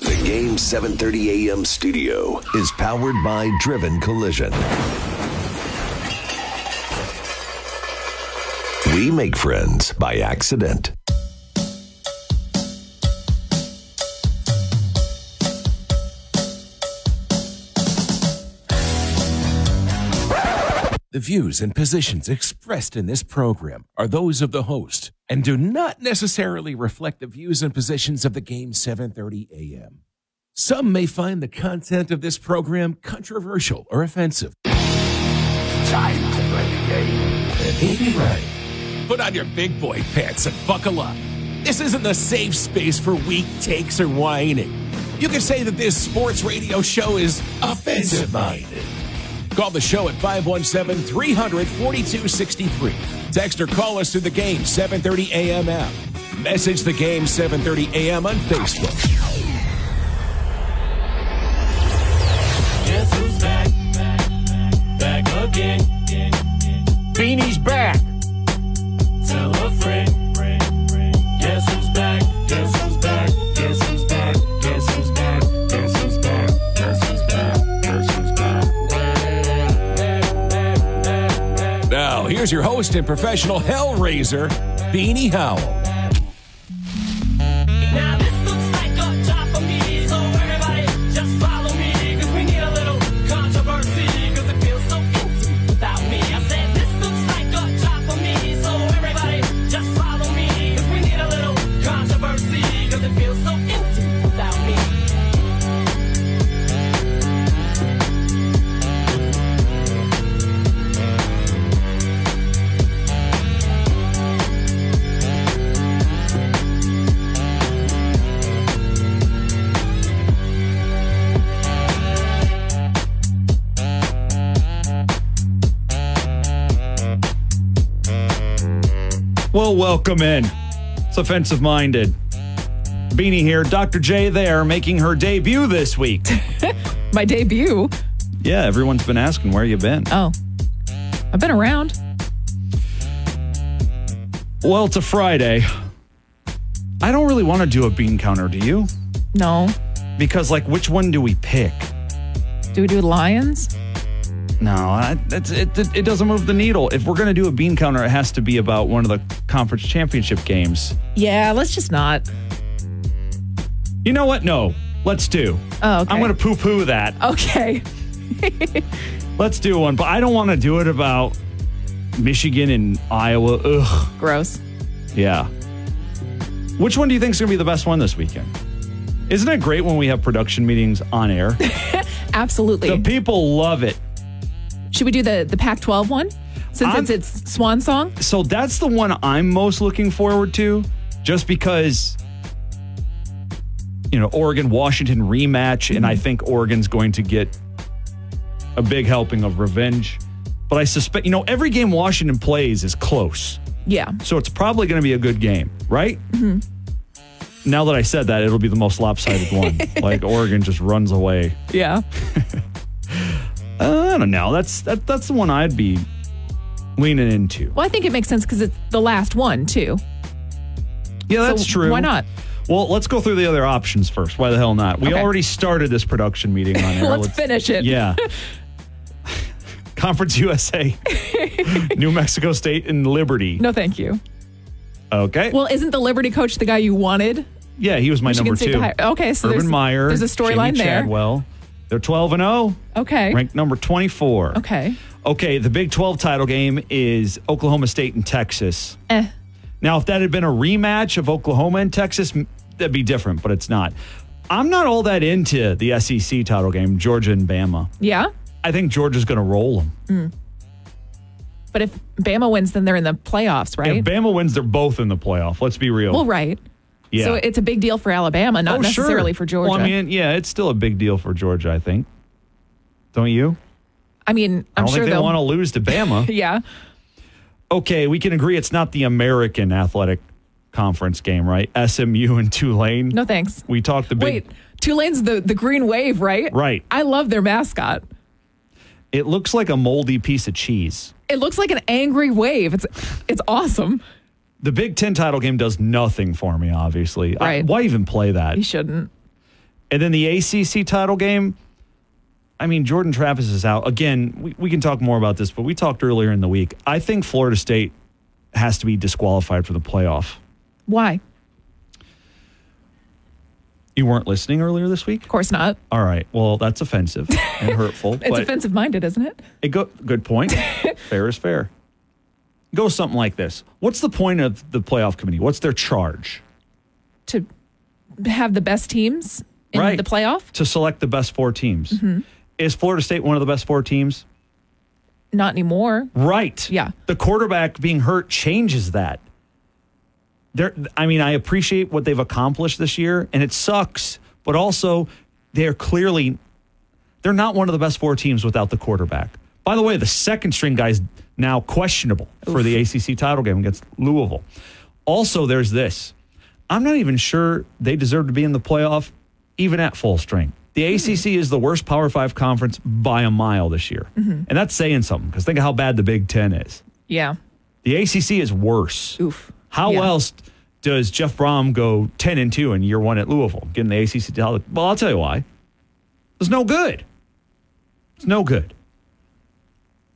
The Game 730 AM studio is powered by Driven Collision. We make friends by accident. The views and positions expressed in this program are those of the host and do not necessarily reflect the views and positions of the game 730 AM. Some may find the content of this program controversial or offensive. Time to play the game. Be right. Put on your big boy pants and buckle up. This isn't the safe space for weak takes or whining. You could say that this sports radio show is offensive minded. Call the show at 517 300 4263. Text or call us through the game 730 AM app. Message the game 730 AM on Facebook. Guess who's back? Back again. Beanie's back. Tell a friend. Here's your host and professional hellraiser, Beanie Howell. Well, welcome in. It's offensive minded. Beanie here, Dr. J there, making her debut this week. My debut. yeah, everyone's been asking where you been. Oh, I've been around. Well, it's a Friday. I don't really want to do a bean counter, do you? No. Because, like, which one do we pick? Do we do lions? No, I, that's, it, it, it doesn't move the needle. If we're going to do a bean counter, it has to be about one of the conference championship games. Yeah, let's just not. You know what? No, let's do. Oh, okay. I'm going to poo poo that. Okay. Let's do one, but I don't want to do it about Michigan and Iowa. Ugh. Gross. Yeah. Which one do you think is going to be the best one this weekend? Isn't it great when we have production meetings on air? Absolutely. the people love it. Should we do the the Pac-12 one? Since I'm- it's its swan song. So that's the one I'm most looking forward to, just because, you know, Oregon Washington rematch, and I think Oregon's going to get a big helping of revenge. But I suspect, you know, every game Washington plays is close. Yeah. So it's probably going to be a good game, right? Mm-hmm. Now that I said that, it'll be the most lopsided one. like Oregon just runs away. Yeah. Uh, I don't know. That's that, that's the one I'd be leaning into. Well, I think it makes sense because it's the last one too. Yeah, that's So true. Why not? Well, let's go through the other options first. Why the hell not? We Okay. already started this production meeting on air. Let's finish it. Yeah. Conference USA, New Mexico State, and Liberty. No, thank you. Okay. Well, isn't the Liberty coach the guy you wanted? yeah, he was my Michigan number State two. okay, so Urban there's- Meyer. there's a storyline there. Chadwell. They're 12 and 0, Okay. ranked number 24. Okay. Okay, the Big 12 title game is Oklahoma State and Texas. Eh. Now, if that had been a rematch of Oklahoma and Texas, that'd be different, but it's not. I'm not all that into the SEC title game, Georgia and Bama. Yeah. I think Georgia's going to roll them. But if Bama wins, then they're in the playoffs, right? If Bama wins, they're both in the playoff. Let's be real. well, right. Yeah. So it's a big deal for Alabama, not Oh, sure. necessarily for Georgia. Well, I mean, yeah, it's still a big deal for Georgia, I think. Don't you? I mean, I I'm don't sure think they they'll. want to lose to Bama. yeah. okay, we can agree it's not the American Athletic Conference game, right? SMU and Tulane. No thanks. We talked the big. Wait, Tulane's the the green wave, right? Right. I love their mascot. It looks like a moldy piece of cheese. It looks like an angry wave. It's it's awesome. The Big Ten title game does nothing for me, obviously. I- Right. why even play that? You shouldn't. And then the ACC title game, I mean, Jordan Travis is out. Again, we, we can talk more about this, but we talked earlier in the week. I think Florida State has to be disqualified for the playoff. Why? You weren't listening earlier this week? Of course not. All right. Well, that's offensive and hurtful. It's offensive minded, isn't it? it go, good point. fair is fair. Go something like this. What's the point of the playoff committee? What's their charge? To have the best teams in Right. the playoff? To select the best four teams. Mm-hmm. Is Florida State one of the best four teams? Not anymore. Right. Yeah. The quarterback being hurt changes that. There I mean, I appreciate what they've accomplished this year and it sucks, but also they're clearly they're not one of the best four teams without the quarterback. By the way, the second string guy's now questionable for the ACC title game against Louisville. Also, there's this. I'm not even sure they deserve to be in the playoff even at full strength. The hmm. ACC is the worst Power 5 conference by a mile this year. Mm-hmm. And that's saying something because think of how bad the Big 10 is. Yeah. The ACC is worse. Oof. How Yeah. else does Jeff Brohm go 10 and 2 in year 1 at Louisville, getting the ACC title? Well, I'll tell you why. It's no good. It's no good.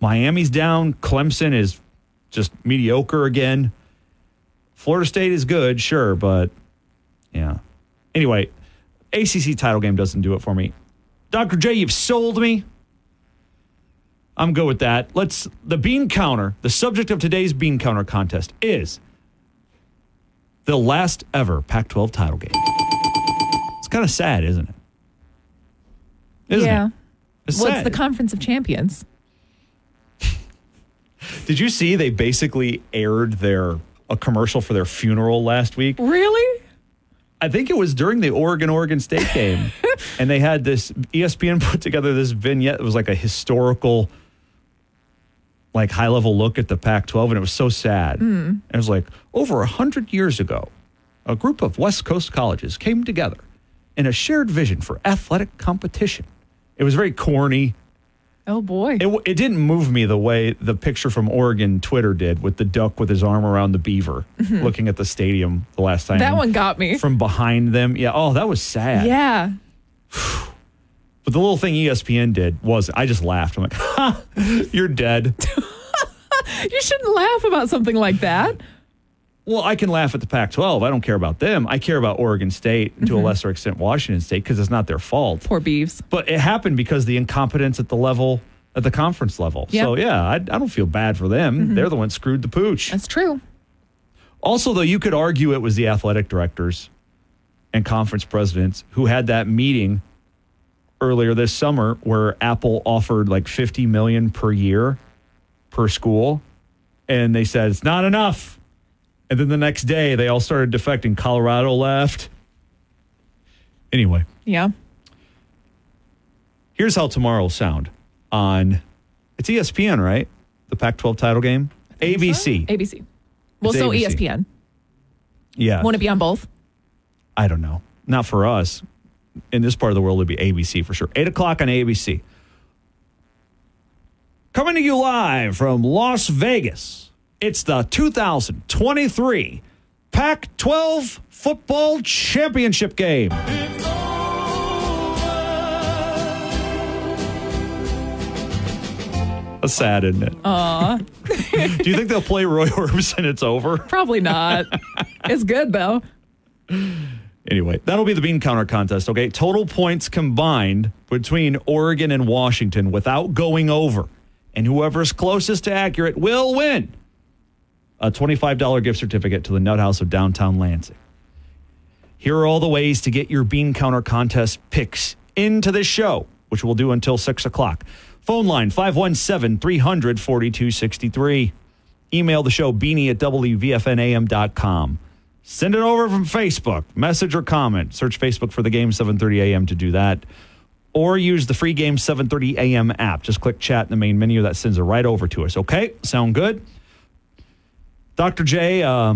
Miami's down, Clemson is just mediocre again. Florida State is good, sure, but yeah. Anyway, ACC title game doesn't do it for me. Dr. J, you've sold me. I'm good with that. Let's the bean counter. The subject of today's bean counter contest is the last ever Pac-12 title game. It's kind of sad, isn't it? Isn't yeah. it? It's What's sad. the conference of champions? Did you see they basically aired their a commercial for their funeral last week? Really? I think it was during the Oregon Oregon State game, and they had this ESPN put together this vignette. It was like a historical, like high level look at the Pac-12, and it was so sad. And it was like over a hundred years ago, a group of West Coast colleges came together in a shared vision for athletic competition. It was very corny. Oh boy. It, it didn't move me the way the picture from Oregon Twitter did with the duck with his arm around the beaver mm-hmm. looking at the stadium the last time. that one got me. From behind them. Yeah. Oh, that was sad. yeah. But the little thing ESPN did was I just laughed. I'm like, ha, you're dead. You shouldn't laugh about something like that. Well, I can laugh at the Pac 12. I don't care about them. I care about Oregon State and to a mm-hmm. lesser extent Washington State because it's not their fault. Poor Beavs. But it happened because the incompetence at the level, at the conference level. Yeah. So, yeah, I, I don't feel bad for them. Mm-hmm. They're the ones screwed the pooch. That's true. Also, though, you could argue it was the athletic directors and conference presidents who had that meeting earlier this summer where Apple offered like 50 million per year per school and they said it's not enough. And then the next day they all started defecting. Colorado left. Anyway, Yeah. here's how tomorrow will sound on it's ESPN, right? The Pac-12 title game. ABC. ABC. Well, It's so ABC. ESPN. Yeah. Want to be on both? I don't know. Not for us. In this part of the world, it'd be ABC for sure. Eight o'clock on ABC. Coming to you live from Las Vegas. It's the 2023 Pac 12 Football Championship game. That's sad, isn't it? Aw. Do you think they'll play Roy Orbison and it's over? Probably not. it's good though. Anyway, that'll be the bean counter contest, okay? Total points combined between Oregon and Washington without going over. And whoever's closest to accurate will win a $25 gift certificate to the Nut House of downtown Lansing. Here are all the ways to get your bean counter contest picks into this show, which we'll do until 6 o'clock. Phone line 517 300 4263. Email the show beanie at WVFNAM.com. send it over from Facebook, message or comment. Search Facebook for the game 7:30 a.m. to do that. Or use the free game 7:30 a.m. app. Just click chat in the main menu. That sends it right over to us. Okay, sound good? Dr. J, uh,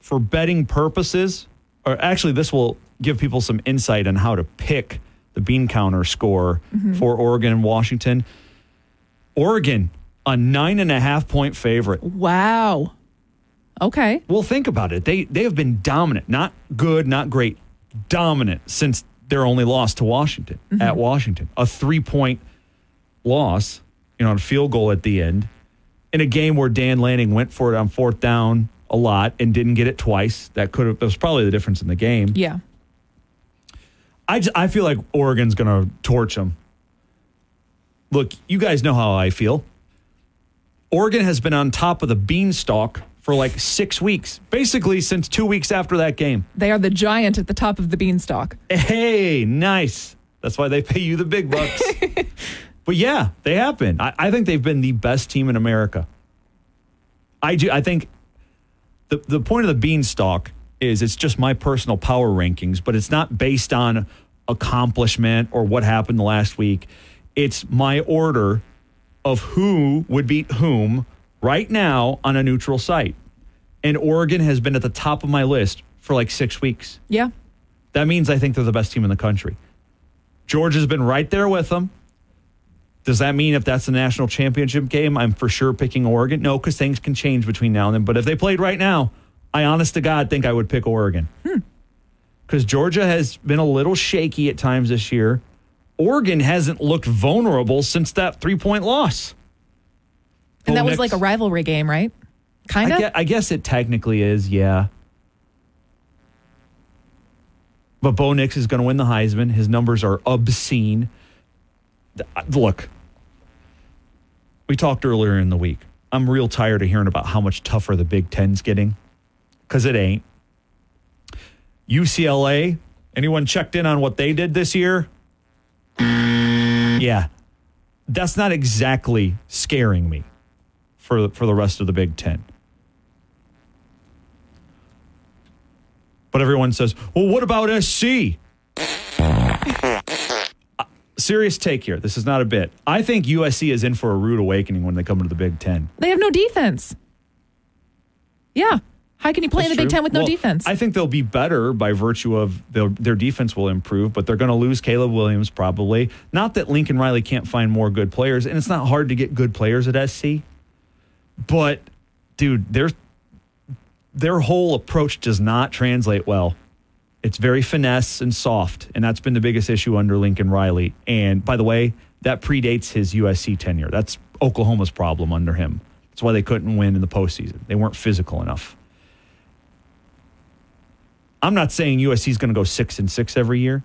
for betting purposes, or actually, this will give people some insight on how to pick the bean counter score for Oregon and Washington. Oregon, a nine and a half point favorite. Wow. Okay. Well, think about it. They they have been dominant, not good, not great, dominant since their only loss to Washington at Washington. A three point loss, you know, on a field goal at the end in a game where Dan Lanning went for it on fourth down a lot and didn't get it twice. That could have that was probably the difference in the game. Yeah. I, just, I feel like Oregon's going to torch them. Look, you guys know how I feel. Oregon has been on top of the beanstalk for like six weeks, basically since two weeks after that game. They are the giant at the top of the beanstalk. Hey, nice. That's why they pay you the big bucks. but yeah, they have been. I, I think they've been the best team in America. I do. I think the the point of the beanstalk is it's just my personal power rankings, but it's not based on accomplishment or what happened last week. It's my order of who would beat whom right now on a neutral site. And Oregon has been at the top of my list for like six weeks. Yeah. That means I think they're the best team in the country. Georgia's been right there with them. Does that mean if that's the national championship game, I'm for sure picking Oregon? No, because things can change between now and then. But if they played right now, I honest to God think I would pick Oregon. Hmm. Because Georgia has been a little shaky at times this year. Oregon hasn't looked vulnerable since that three point loss. And that was like a rivalry game, right? Kind I of. guess, I guess it technically is, yeah. But Bo Nix is going to win the Heisman. His numbers are obscene. Look, we talked earlier in the week. I'm real tired of hearing about how much tougher the Big Ten's getting because it ain't. UCLA, anyone checked in on what they did this year? Yeah. That's not exactly scaring me for for the rest of the Big Ten. But everyone says, "Well, what about SC?" Serious take here. This is not a bit. I think USC is in for a rude awakening when they come into the Big Ten. They have no defense. Yeah. How can you play in the That's Big true. Ten with no defense? I think they'll be better by virtue of their, their defense will improve, but they're going to lose Caleb Williams probably. Not that Lincoln Riley can't find more good players, and it's not hard to get good players at SC. But dude, their their whole approach does not translate well. It's very finesse and soft, and that's been the biggest issue under Lincoln Riley. And by the way, that predates his USC tenure. That's Oklahoma's problem under him. That's why they couldn't win in the postseason. They weren't physical enough. I'm not saying USC is going to go six and six every year,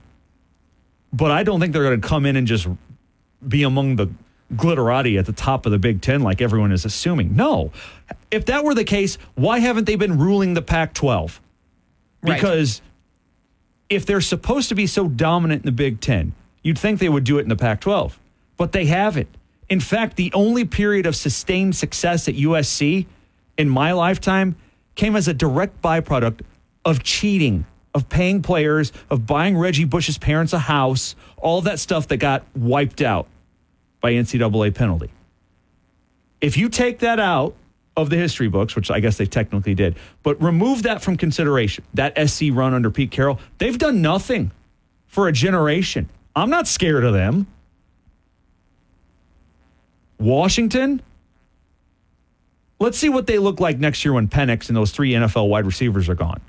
but I don't think they're going to come in and just be among the glitterati at the top of the Big Ten like everyone is assuming. No. If that were the case, why haven't they been ruling the Pac 12? Right. Because if they're supposed to be so dominant in the Big Ten, you'd think they would do it in the Pac 12, but they haven't. In fact, the only period of sustained success at USC in my lifetime came as a direct byproduct of cheating, of paying players, of buying Reggie Bush's parents a house, all that stuff that got wiped out by NCAA penalty. If you take that out of the history books, which I guess they technically did, but remove that from consideration, that SC run under Pete Carroll, they've done nothing for a generation. I'm not scared of them. Washington, let's see what they look like next year when Penix and those three NFL wide receivers are gone.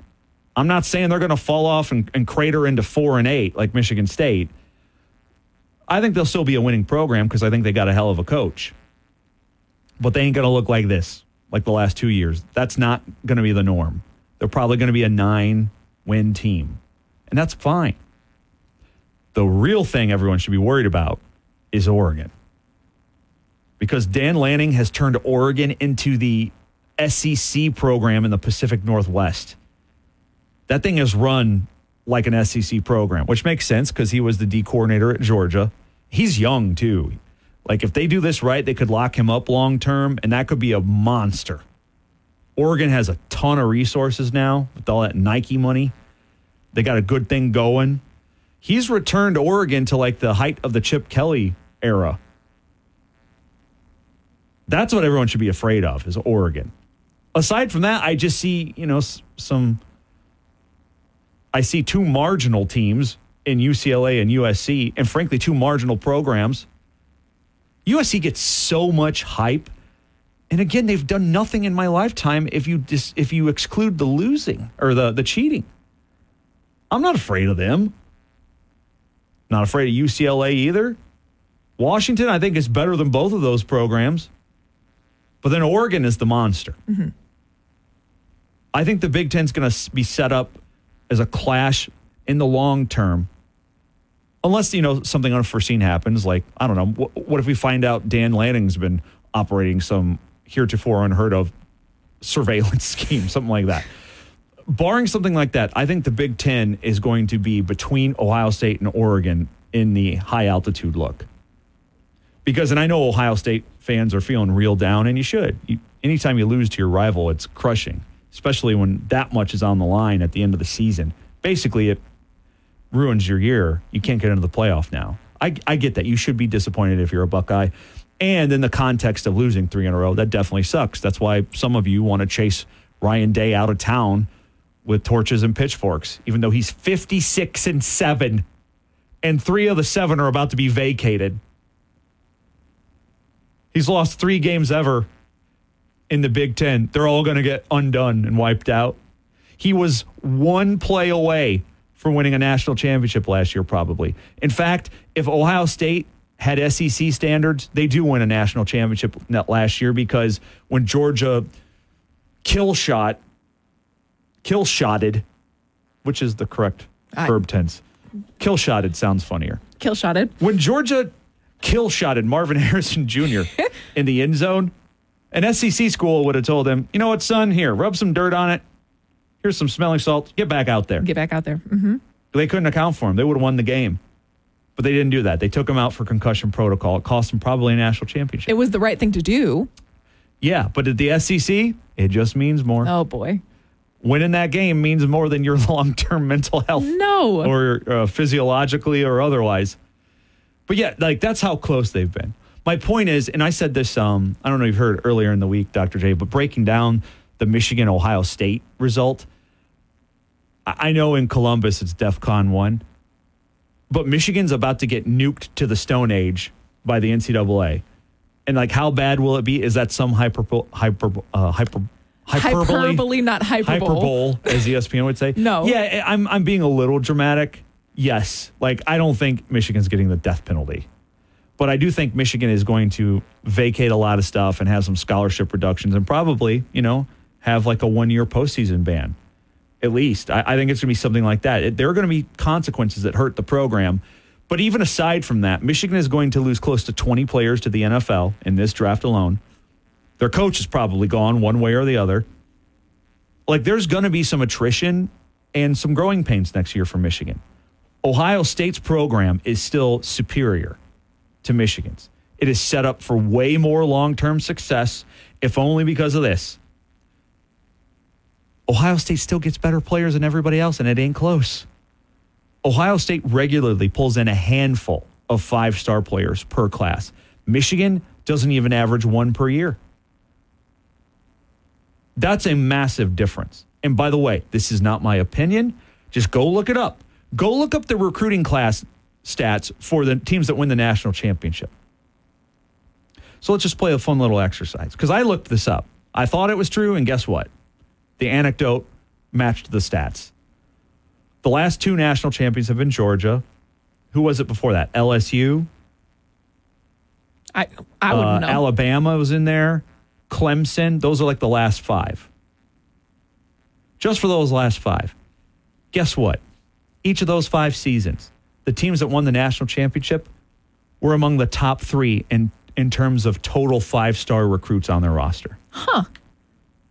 I'm not saying they're going to fall off and, and crater into four and eight like Michigan State. I think they'll still be a winning program because I think they got a hell of a coach. But they ain't going to look like this, like the last two years. That's not going to be the norm. They're probably going to be a nine win team. And that's fine. The real thing everyone should be worried about is Oregon. Because Dan Lanning has turned Oregon into the SEC program in the Pacific Northwest. That thing is run like an SEC program, which makes sense because he was the D coordinator at Georgia. He's young too. Like if they do this right, they could lock him up long term, and that could be a monster. Oregon has a ton of resources now with all that Nike money. They got a good thing going. He's returned Oregon to like the height of the Chip Kelly era. That's what everyone should be afraid of is Oregon. Aside from that, I just see, you know, some I see two marginal teams in UCLA and USC and frankly two marginal programs. USC gets so much hype. And again, they've done nothing in my lifetime if you dis, if you exclude the losing or the the cheating. I'm not afraid of them. Not afraid of UCLA either. Washington, I think, is better than both of those programs. But then Oregon is the monster. Mm-hmm. I think the Big Ten's going to be set up as a clash in the long term. Unless, you know, something unforeseen happens, like, I don't know, what, what if we find out Dan Lanning's been operating some heretofore unheard of surveillance scheme, something like that. Barring something like that, I think the Big Ten is going to be between Ohio State and Oregon in the high altitude look. Because, and I know Ohio State fans are feeling real down, and you should. You, anytime you lose to your rival, it's crushing, especially when that much is on the line at the end of the season. Basically, it ruins your year. You can't get into the playoff now. I, I get that. You should be disappointed if you're a Buckeye. And in the context of losing three in a row, that definitely sucks. That's why some of you want to chase Ryan Day out of town with torches and pitchforks, even though he's 56 and 7, and three of the seven are about to be vacated. He's lost three games ever in the Big Ten. They're all going to get undone and wiped out. He was one play away from winning a national championship last year, probably. In fact, if Ohio State had SEC standards, they do win a national championship last year because when Georgia kill shot, kill shotted, which is the correct I- verb tense. Kill shotted sounds funnier. Kill shotted. When Georgia kill shotted Marvin Harrison Jr. in the end zone, an SEC school would have told him, you know what, son, here, rub some dirt on it. Here's some smelling salt. Get back out there. Get back out there. hmm They couldn't account for him. They would have won the game. But they didn't do that. They took him out for concussion protocol. It cost him probably a national championship. It was the right thing to do. yeah, but at the SEC, it just means more. Oh boy. Winning that game means more than your long term mental health. No. or uh, physiologically or otherwise. But yeah, like that's how close they've been. My point is, and I said this, um, I don't know if you've heard earlier in the week, Dr. J, but breaking down the Michigan Ohio State result, I know in Columbus it's DEF CON 1, but Michigan's about to get nuked to the Stone Age by the NCAA. And like, how bad will it be? Is that some hyper, hyper, uh, hyper, hyperbole? Hyperbole, not hyperbole. hyperbole, as ESPN would say. No. Yeah, I'm I'm being a little dramatic. Yes. Like I don't think Michigan's getting the death penalty. But I do think Michigan is going to vacate a lot of stuff and have some scholarship reductions and probably, you know, have like a one year postseason ban. At least. I, I think it's going to be something like that. It, there are going to be consequences that hurt the program. But even aside from that, Michigan is going to lose close to 20 players to the NFL in this draft alone. Their coach is probably gone one way or the other like there's going to be some attrition and some growing pains next year for Michigan. Ohio State's program is still superior to Michigan's. It is set up for way more long term success, if only because of this. Ohio State still gets better players than everybody else, and it ain't close. Ohio State regularly pulls in a handful of five star players per class. Michigan doesn't even average one per year. That's a massive difference. And by the way, this is not my opinion. Just go look it up. Go look up the recruiting class stats for the teams that win the national championship. So let's just play a fun little exercise because I looked this up. I thought it was true, and guess what? The anecdote matched the stats. The last two national champions have been Georgia. Who was it before that? LSU. I I wouldn't Uh, know. Alabama was in there. Clemson. Those are like the last five. Just for those last five. Guess what? Each of those five seasons, the teams that won the national championship were among the top three in, in terms of total five star recruits on their roster. Huh.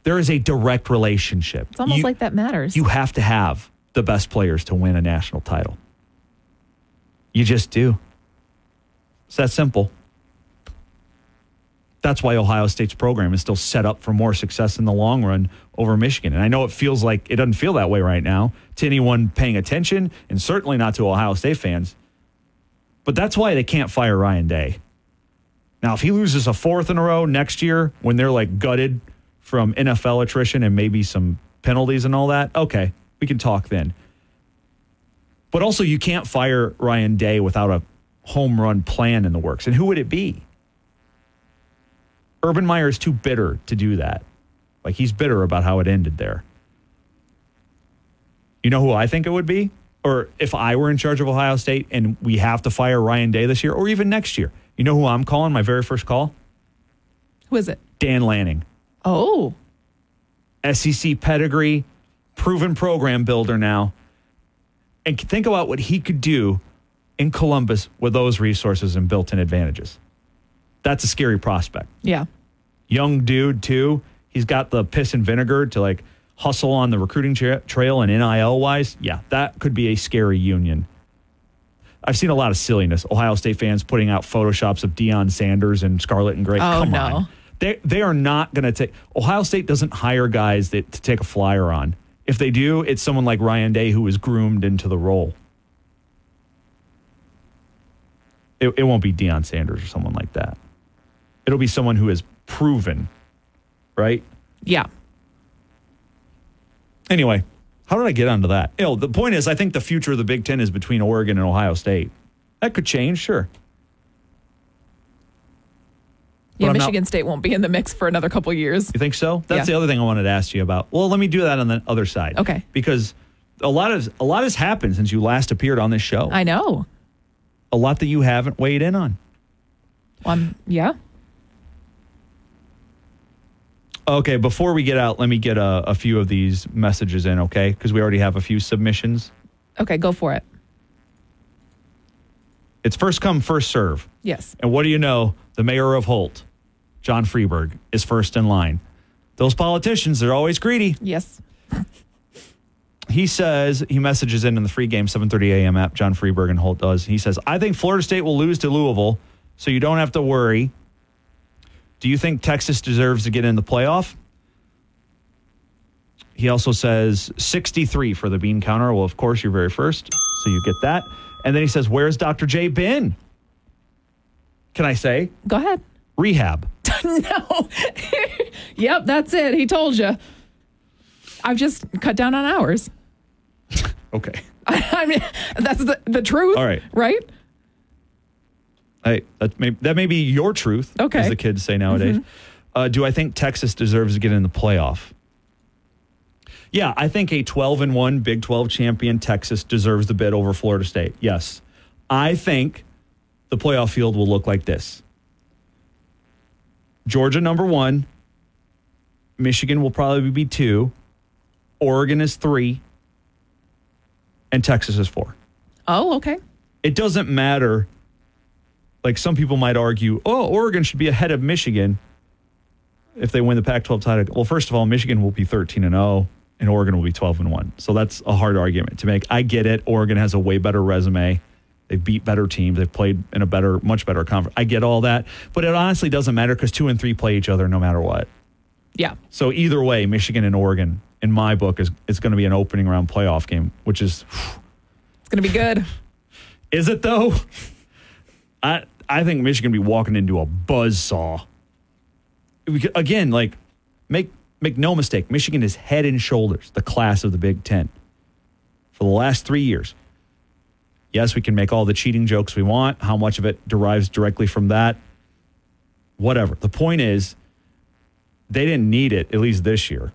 There is a direct relationship. It's almost You- like that matters. you have to have the best players to win a national title. You just do. It's that simple. That's That's why Ohio State's program is still set up for more success in the long run over Michigan. And I know it feels like it doesn't feel that way right now to anyone paying attention, and certainly not to Ohio State fans. But that's why they can't fire Ryan Day. Now, if he loses a fourth in a row next year when they're like gutted from NFL attrition and maybe some penalties and all that, okay, we can talk then. But also, you can't fire Ryan Day without a home run plan in the works. And who would it be? Urban Meyer is too bitter to do that. Like he's bitter about how it ended there. You know who I think it would be? Or if I were in charge of Ohio State and we have to fire Ryan Day this year or even next year, you know who I'm calling my very first call? Who is it? Dan Lanning. Oh, SEC pedigree, proven program builder now. And think about what he could do in Columbus with those resources and built in advantages. That's a scary prospect. yeah. Young dude, too. He's got the piss and vinegar to like hustle on the recruiting tra- trail and NIL wise. Yeah, that could be a scary union. I've seen a lot of silliness. Ohio State fans putting out photoshops of Deion Sanders and Scarlet and Gray. Oh, Come no. on. They, they are not going to take. Ohio State doesn't hire guys that, to take a flyer on. If they do, it's someone like Ryan Day who is groomed into the role. It, it won't be Deion Sanders or someone like that. It'll be someone who is proven, right? Yeah. Anyway, how did I get onto that? You know, the point is, I think the future of the Big Ten is between Oregon and Ohio State. That could change, sure. Yeah, I'm not- Michigan State won't be in the mix for another couple years. You think so? That's Yeah. the other thing I wanted to ask you about. Well, let me do that on the other side. Okay. Because a lot of a lot has happened since you last appeared on this show. I know. a lot that you haven't weighed in on. Um, yeah. Okay, before we get out, let me get a, a few of these messages in, okay? Because we already have a few submissions. Okay, go for it. It's first come, first serve. Yes. And what do you know? The mayor of Holt, John Freeberg, is first in line. Those politicians, they're always greedy. Yes. He says, he messages in in the free game 7:30 a.m. app. John Freeberg and Holt does. He says, "I think Florida State will lose to Louisville, so you don't have to worry. Do you think Texas deserves to get in the playoff?" He also says 63 for the bean counter. Well, of course, you're very first, so you get that. And then he says, "Where's Dr. J been?" Can I say Go ahead. Rehab? no. yep, that's it. He told you. I've just cut down on hours. Okay. I mean, that's the, the truth. All right. Right? I, that, may, that may be your truth, Okay. Mm-hmm. as the kids say nowadays. Uh, do I think Texas deserves to get in the playoff? Yeah, I think a 12 and 1 Big 12 champion Texas deserves the bid over Florida State. Yes. I think the playoff field will look like this Georgia, number one. Michigan will probably be two. Oregon is three. And Texas is four Oh, okay. it doesn't matter. Like some people might argue, oh, Oregon should be ahead of Michigan if they win the Pac 12 title. Well, first of all, Michigan will be 13 and 0, and Oregon will be 12 and 1. So that's a hard argument to make. I get it. Oregon has a way better resume. They've beat better teams. They've played in a better, much better conference. I get all that. But it honestly doesn't matter because two and three play each other no matter what. Yeah. So either way, Michigan and Oregon, in my book, is, is going to be an opening round playoff game, which is It's going to be good. Is it though? I I think Michigan be walking into a buzzsaw. We- Again, like make make no mistake, Michigan is head and shoulders the class of the Big Ten for the last three years. Yes, we can make all the cheating jokes we want. How much of it derives directly from that? Whatever. The point is, they didn't need it at least this year.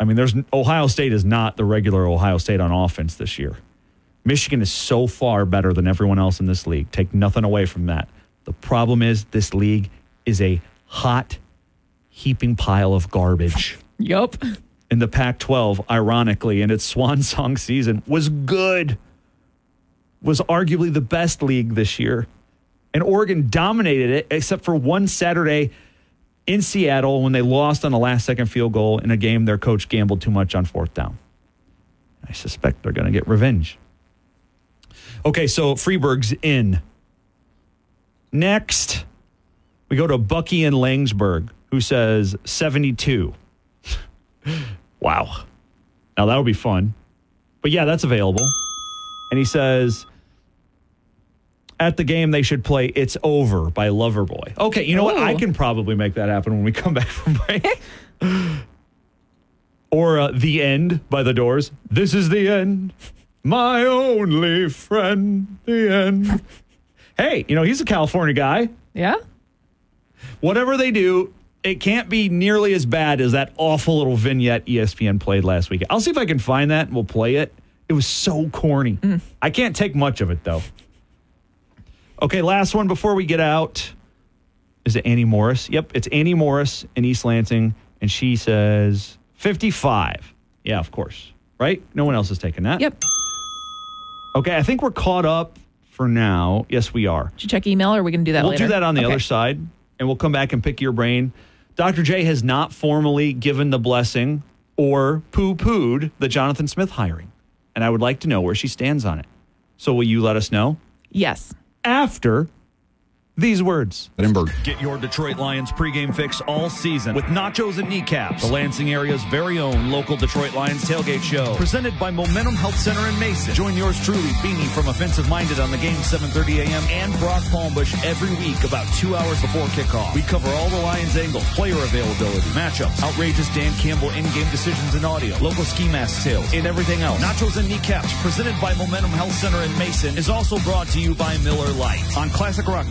I mean, there's Ohio State is not the regular Ohio State on offense this year. Michigan is so far better than everyone else in this league. Take nothing away from that. The problem is this league is a hot, heaping pile of garbage. Yup. In the Pac 12, ironically, in its swan song season, was good, was arguably the best league this year. And Oregon dominated it, except for one Saturday in Seattle when they lost on a last second field goal in a game their coach gambled too much on fourth down. I suspect they're going to get revenge. Okay, so Freeberg's in. Next, We go to Bucky in Laingsburg, who says 72. wow. Now that would be fun. But yeah, that's available. And he says, at the game, they should play It's Over by Loverboy. Okay, you know what? I can probably make that happen when we come back from break. or uh, The End by The Doors. This is the end. My only friend. The end. hey, you know, he's a California guy. Yeah. Whatever they do, it can't be nearly as bad as that awful little vignette ESPN played last week. I'll see if I can find that and we'll play it. It was so corny. I can't take much of it though. Okay, last one before we get out. Is it Annie Morris? Yep, it's Annie Morris in East Lansing, and she says 55. Yeah, of course. Right? No one else is taking that. Yep. Okay, I think we're caught up for now. Yes, we are. Did you check email or are we going to do that We'll later? do that on the Okay. other side, and we'll come back and pick your brain. Dr. J has not formally given the blessing or poo pooed the Jonathan Smith hiring. And I would like to know where she stands on it. So will you let us know Yes. After these words? Edinburgh. Get your Detroit Lions pregame fix all season with nachos and kneecaps. The Lansing area's very own local Detroit Lions tailgate show. Presented by Momentum Health Center in Mason. Join yours truly, Beanie from Offensive Minded on the game 7.30 a.m. and Brock Palmbush every week about two hours before kickoff. We cover all the Lions angles, player availability, matchups, outrageous Dan Campbell in-game decisions and audio, local ski mask sales, and everything else. Nachos and kneecaps presented by Momentum Health Center in Mason is also brought to you by Miller Lite on Classic Rock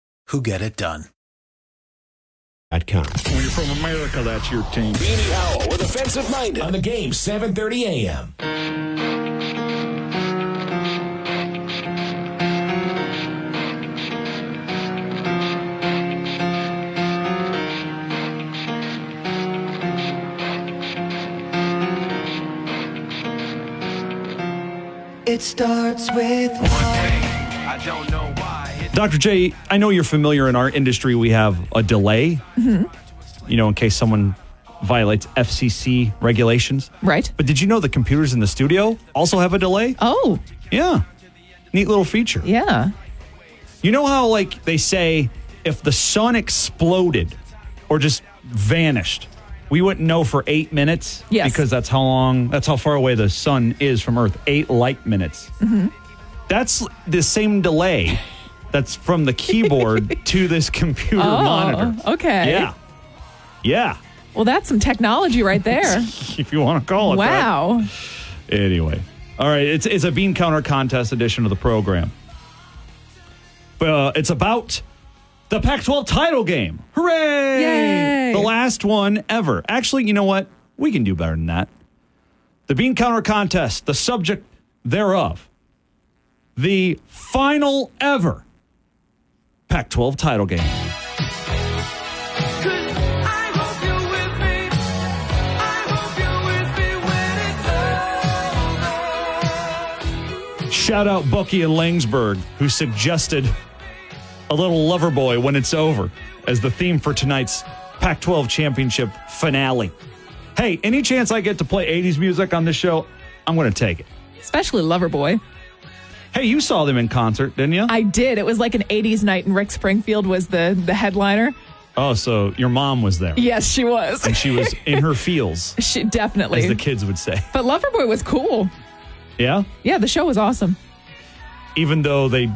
who get it done. Dot com. When you're from America, that's your team. Beanie Howell with Offensive Minded. On the game, 7:30 a.m. It starts with Dr. J, I know you're familiar in our industry, we have a delay, you know, in case someone violates FCC regulations. Right. But did you know the computers in the studio also have a delay? Oh, Yeah. Neat little feature. yeah. You know how, like, they say if the sun exploded or just vanished, we wouldn't know for eight minutes? Yes. Because that's how long, that's how far away the sun is from Earth. Eight light minutes. Mm-hmm. That's the same delay that's from the keyboard to this computer Oh, monitor. okay. Yeah. Yeah. Well, that's some technology right there. If you want to call it that. wow. Anyway, all right, it's it's a bean counter contest edition of the program. But uh, it's about the Pac-12 title game. Hooray! Yay! The last one ever. Actually, you know what? We can do better than that. The bean counter contest, the subject thereof, the final ever Pac-12 title game. Shout out Bucky and Laingsburg, who suggested a little Loverboy when it's over as the theme for tonight's Pac 12 championship finale. Hey, any chance I get to play 80s music on this show, I'm going to take it. Especially Loverboy. Hey, you saw them in concert, didn't you? I did. It was like an 80s night, and Rick Springfield was the, the headliner. oh, so your mom was there. Yes, she was. And she was in her feels, she definitely. as the kids would say. but Loverboy was cool. Yeah? Yeah, the show was awesome. Even though they,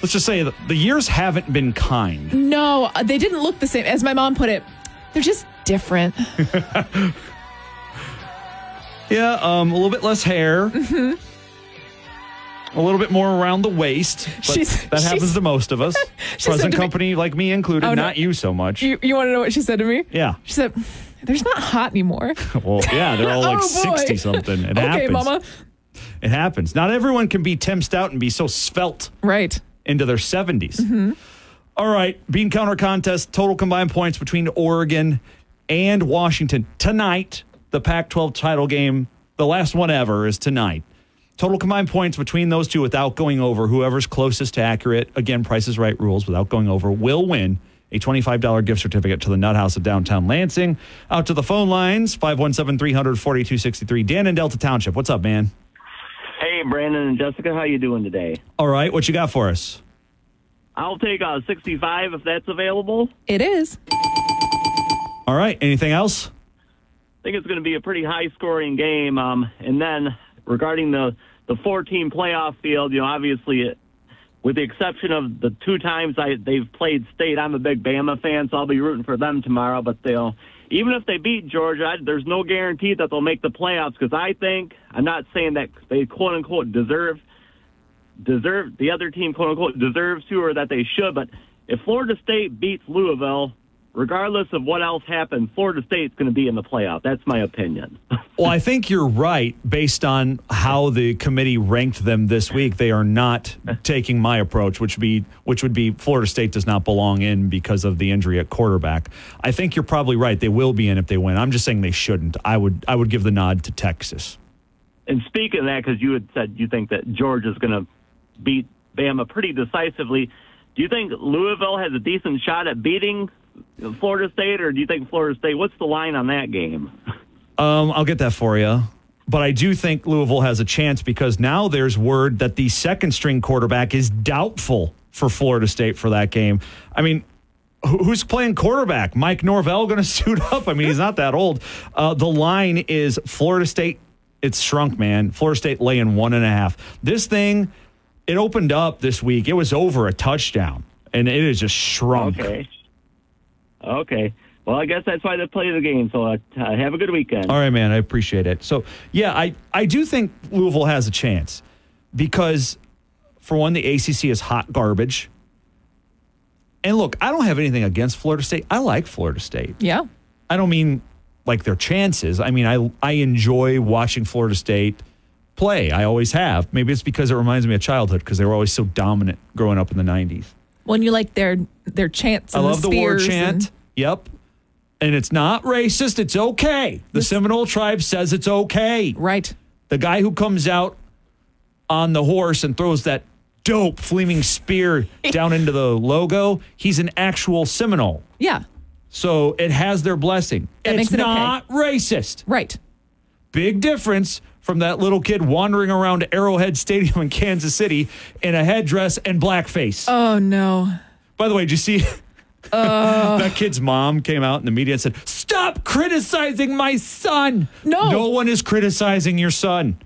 let's just say the years haven't been kind. No, uh, they didn't look the same. As my mom put it, they're just different. Yeah, um, a little bit less hair. A little bit more around the waist. But. She's- that happens to most of us. Present to me- company, like me included, Oh, no. not you so much. you you want to know what she said to me? yeah. She said, "There's not hot anymore." Well, yeah, they're all like Oh, 60 something. It okay, happens. mama. It happens. Not everyone can be Tim Stout and be so svelte Right. into their 70s. Mm-hmm. All right, bean counter contest, total combined points between Oregon and Washington tonight. The Pac 12 title game, the last one ever, is tonight. Total combined points between those two without going over. Whoever's closest to accurate, again, Price is Right rules, without going over, will win a $25 gift certificate to the Nut House of downtown Lansing. Out to the phone lines 517 300 4263. Dan in Delta Township. What's up, man? Hey, Brandon and Jessica, how you doing today? All right, what you got for us? I'll take a 65 if that's available. It is. All right, anything else? I think it's going to be a pretty high-scoring game. Um, and then regarding the the four-team playoff field, you know, obviously, it, with the exception of the two times I they've played state, I'm a big Bama fan, so I'll be rooting for them tomorrow. But they'll even if they beat Georgia, I, there's no guarantee that they'll make the playoffs because I think I'm not saying that they quote unquote deserve deserve the other team quote unquote deserves to or that they should. But if Florida State beats Louisville, regardless of what else happens, Florida State's going to be in the playoff. That's my opinion. Well, I think you're right based on how the committee ranked them this week. They are not taking my approach, which would be which would be Florida State does not belong in because of the injury at quarterback. I think you're probably right. They will be in if they win. I'm just saying they shouldn't. I would I would give the nod to Texas. And speaking of that, because you had said you think that Georgia's going to beat Bama pretty decisively, do you think Louisville has a decent shot at beating Florida State, or do you think Florida State? What's the line on that game? Um, I'll get that for you. But I do think Louisville has a chance because now there's word that the second string quarterback is doubtful for Florida State for that game. I mean, who's playing quarterback? Mike Norvell going to suit up? I mean, he's not that old. Uh, the line is Florida State. It's shrunk, man. Florida State laying one and a half. This thing, it opened up this week. It was over a touchdown, and it has just shrunk. Okay. Okay. Well, I guess that's why they play the game. So uh, have a good weekend. All right, man. I appreciate it. So, yeah, I, I do think Louisville has a chance because, for one, the ACC is hot garbage. And look, I don't have anything against Florida State. I like Florida State. Yeah. I don't mean like their chances. I mean, I, I enjoy watching Florida State play. I always have. Maybe it's because it reminds me of childhood because they were always so dominant growing up in the 90s. When you like their their chants. I love the, war spears chant. and- Yep. And it's not racist. It's okay. The Seminole tribe says it's okay. right. The guy who comes out on the horse and throws that dope flaming spear down into the logo, he's an actual Seminole. Yeah. So it has their blessing. That it's it okay. not racist. Right. Big difference from that little kid wandering around Arrowhead Stadium in Kansas City in a headdress and blackface. Oh no. By the way, did you see uh. that kid's mom came out in the media and said, Stop criticizing my son. No. No one is criticizing your son.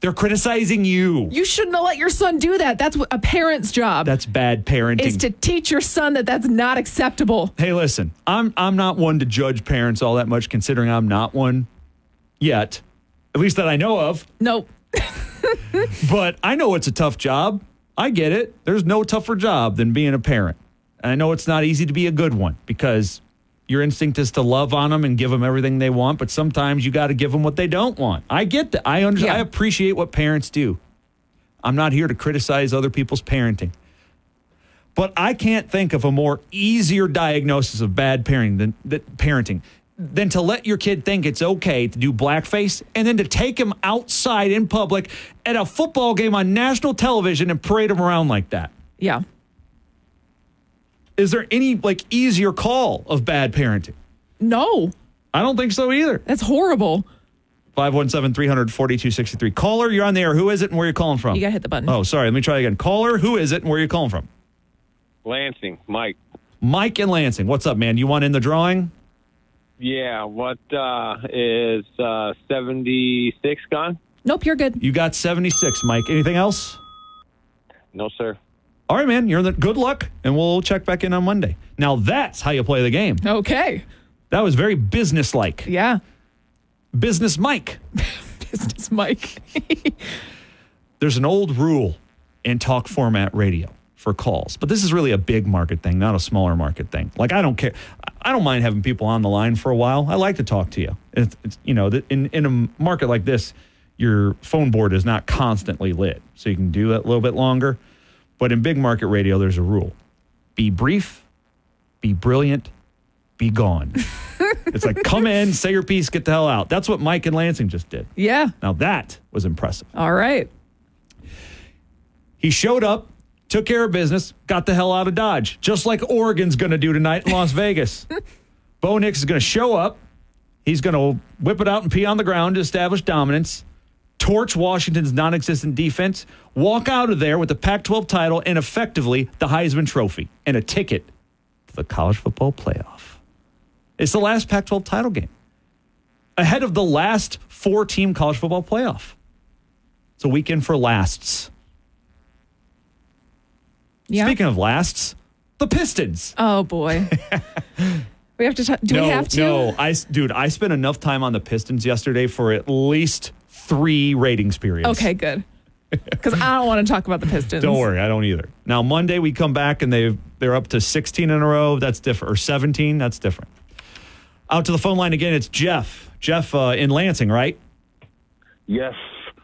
They're criticizing you. You shouldn't have let your son do that. That's a parent's job That's bad parenting. is to teach your son that that's not acceptable. hey, listen, I'm I'm not one to judge parents all that much, considering I'm not one yet, at least that I know of. No. But I know it's a tough job. I get it. There's no tougher job than being a parent. And I know it's not easy to be a good one because your instinct is to love on them and give them everything they want, but sometimes you got to give them what they don't want. I get that. I under- Yeah. I appreciate what parents do. I'm not here to criticize other people's parenting. But I can't think of a more easier diagnosis of bad parenting than, than parenting than to let your kid think it's okay to do blackface and then to take him outside in public at a football game on national television and parade him around like that. Yeah. Is there any like easier call of bad parenting? No. I don't think so either. That's horrible. 517 300 4263. Caller, you're on the air. Who is it and where are you calling from? You got to hit the button. Oh, sorry. Let me try again. Caller, who is it and where are you calling from? Lansing, Mike. Mike in Lansing. What's up, man? You want in the drawing? Yeah, what uh, is uh, 76 gone? Nope, you're good. You got 76, Mike. Anything else? No, sir. All right, man. You're in the good luck, and we'll check back in on Monday. Now that's how you play the game. Okay. That was very business-like. Yeah. Business Mike. Business Mike. There's an old rule in talk format radio for calls, but this is really a big market thing, not a smaller market thing. Like I don't care. I don't mind having people on the line for a while. I like to talk to you. It's, it's, you know, in in a market like this, your phone board is not constantly lit, so you can do that a little bit longer. But in big market radio, there's a rule. be brief, be brilliant, be gone. it's like, come in, say your piece, get the hell out. That's what Mike and Lansing just did. Yeah. Now that was impressive. All right. He showed up, took care of business, got the hell out of Dodge, just like Oregon's going to do tonight in Las Vegas. Bo Nix is going to show up. He's going to whip it out and pee on the ground to establish dominance, torch Washington's non existent defense, walk out of there with the Pac 12 title and effectively the Heisman Trophy and a ticket to the college football playoff. It's the last Pac 12 title game ahead of the last four team college football playoff. It's a weekend for lasts. Yeah. Speaking of lasts, the Pistons. Oh boy. we have to. Do no, we have to? No, I, dude, I spent enough time on the Pistons yesterday for at least three ratings periods. Okay, good. Because I don't want to talk about the Pistons. Don't worry, I don't either. Now Monday we come back and they they're up to 16 in a row. That's different, or 17. That's different. Out to the phone line again. It's Jeff. Jeff uh, in Lansing, right? Yes.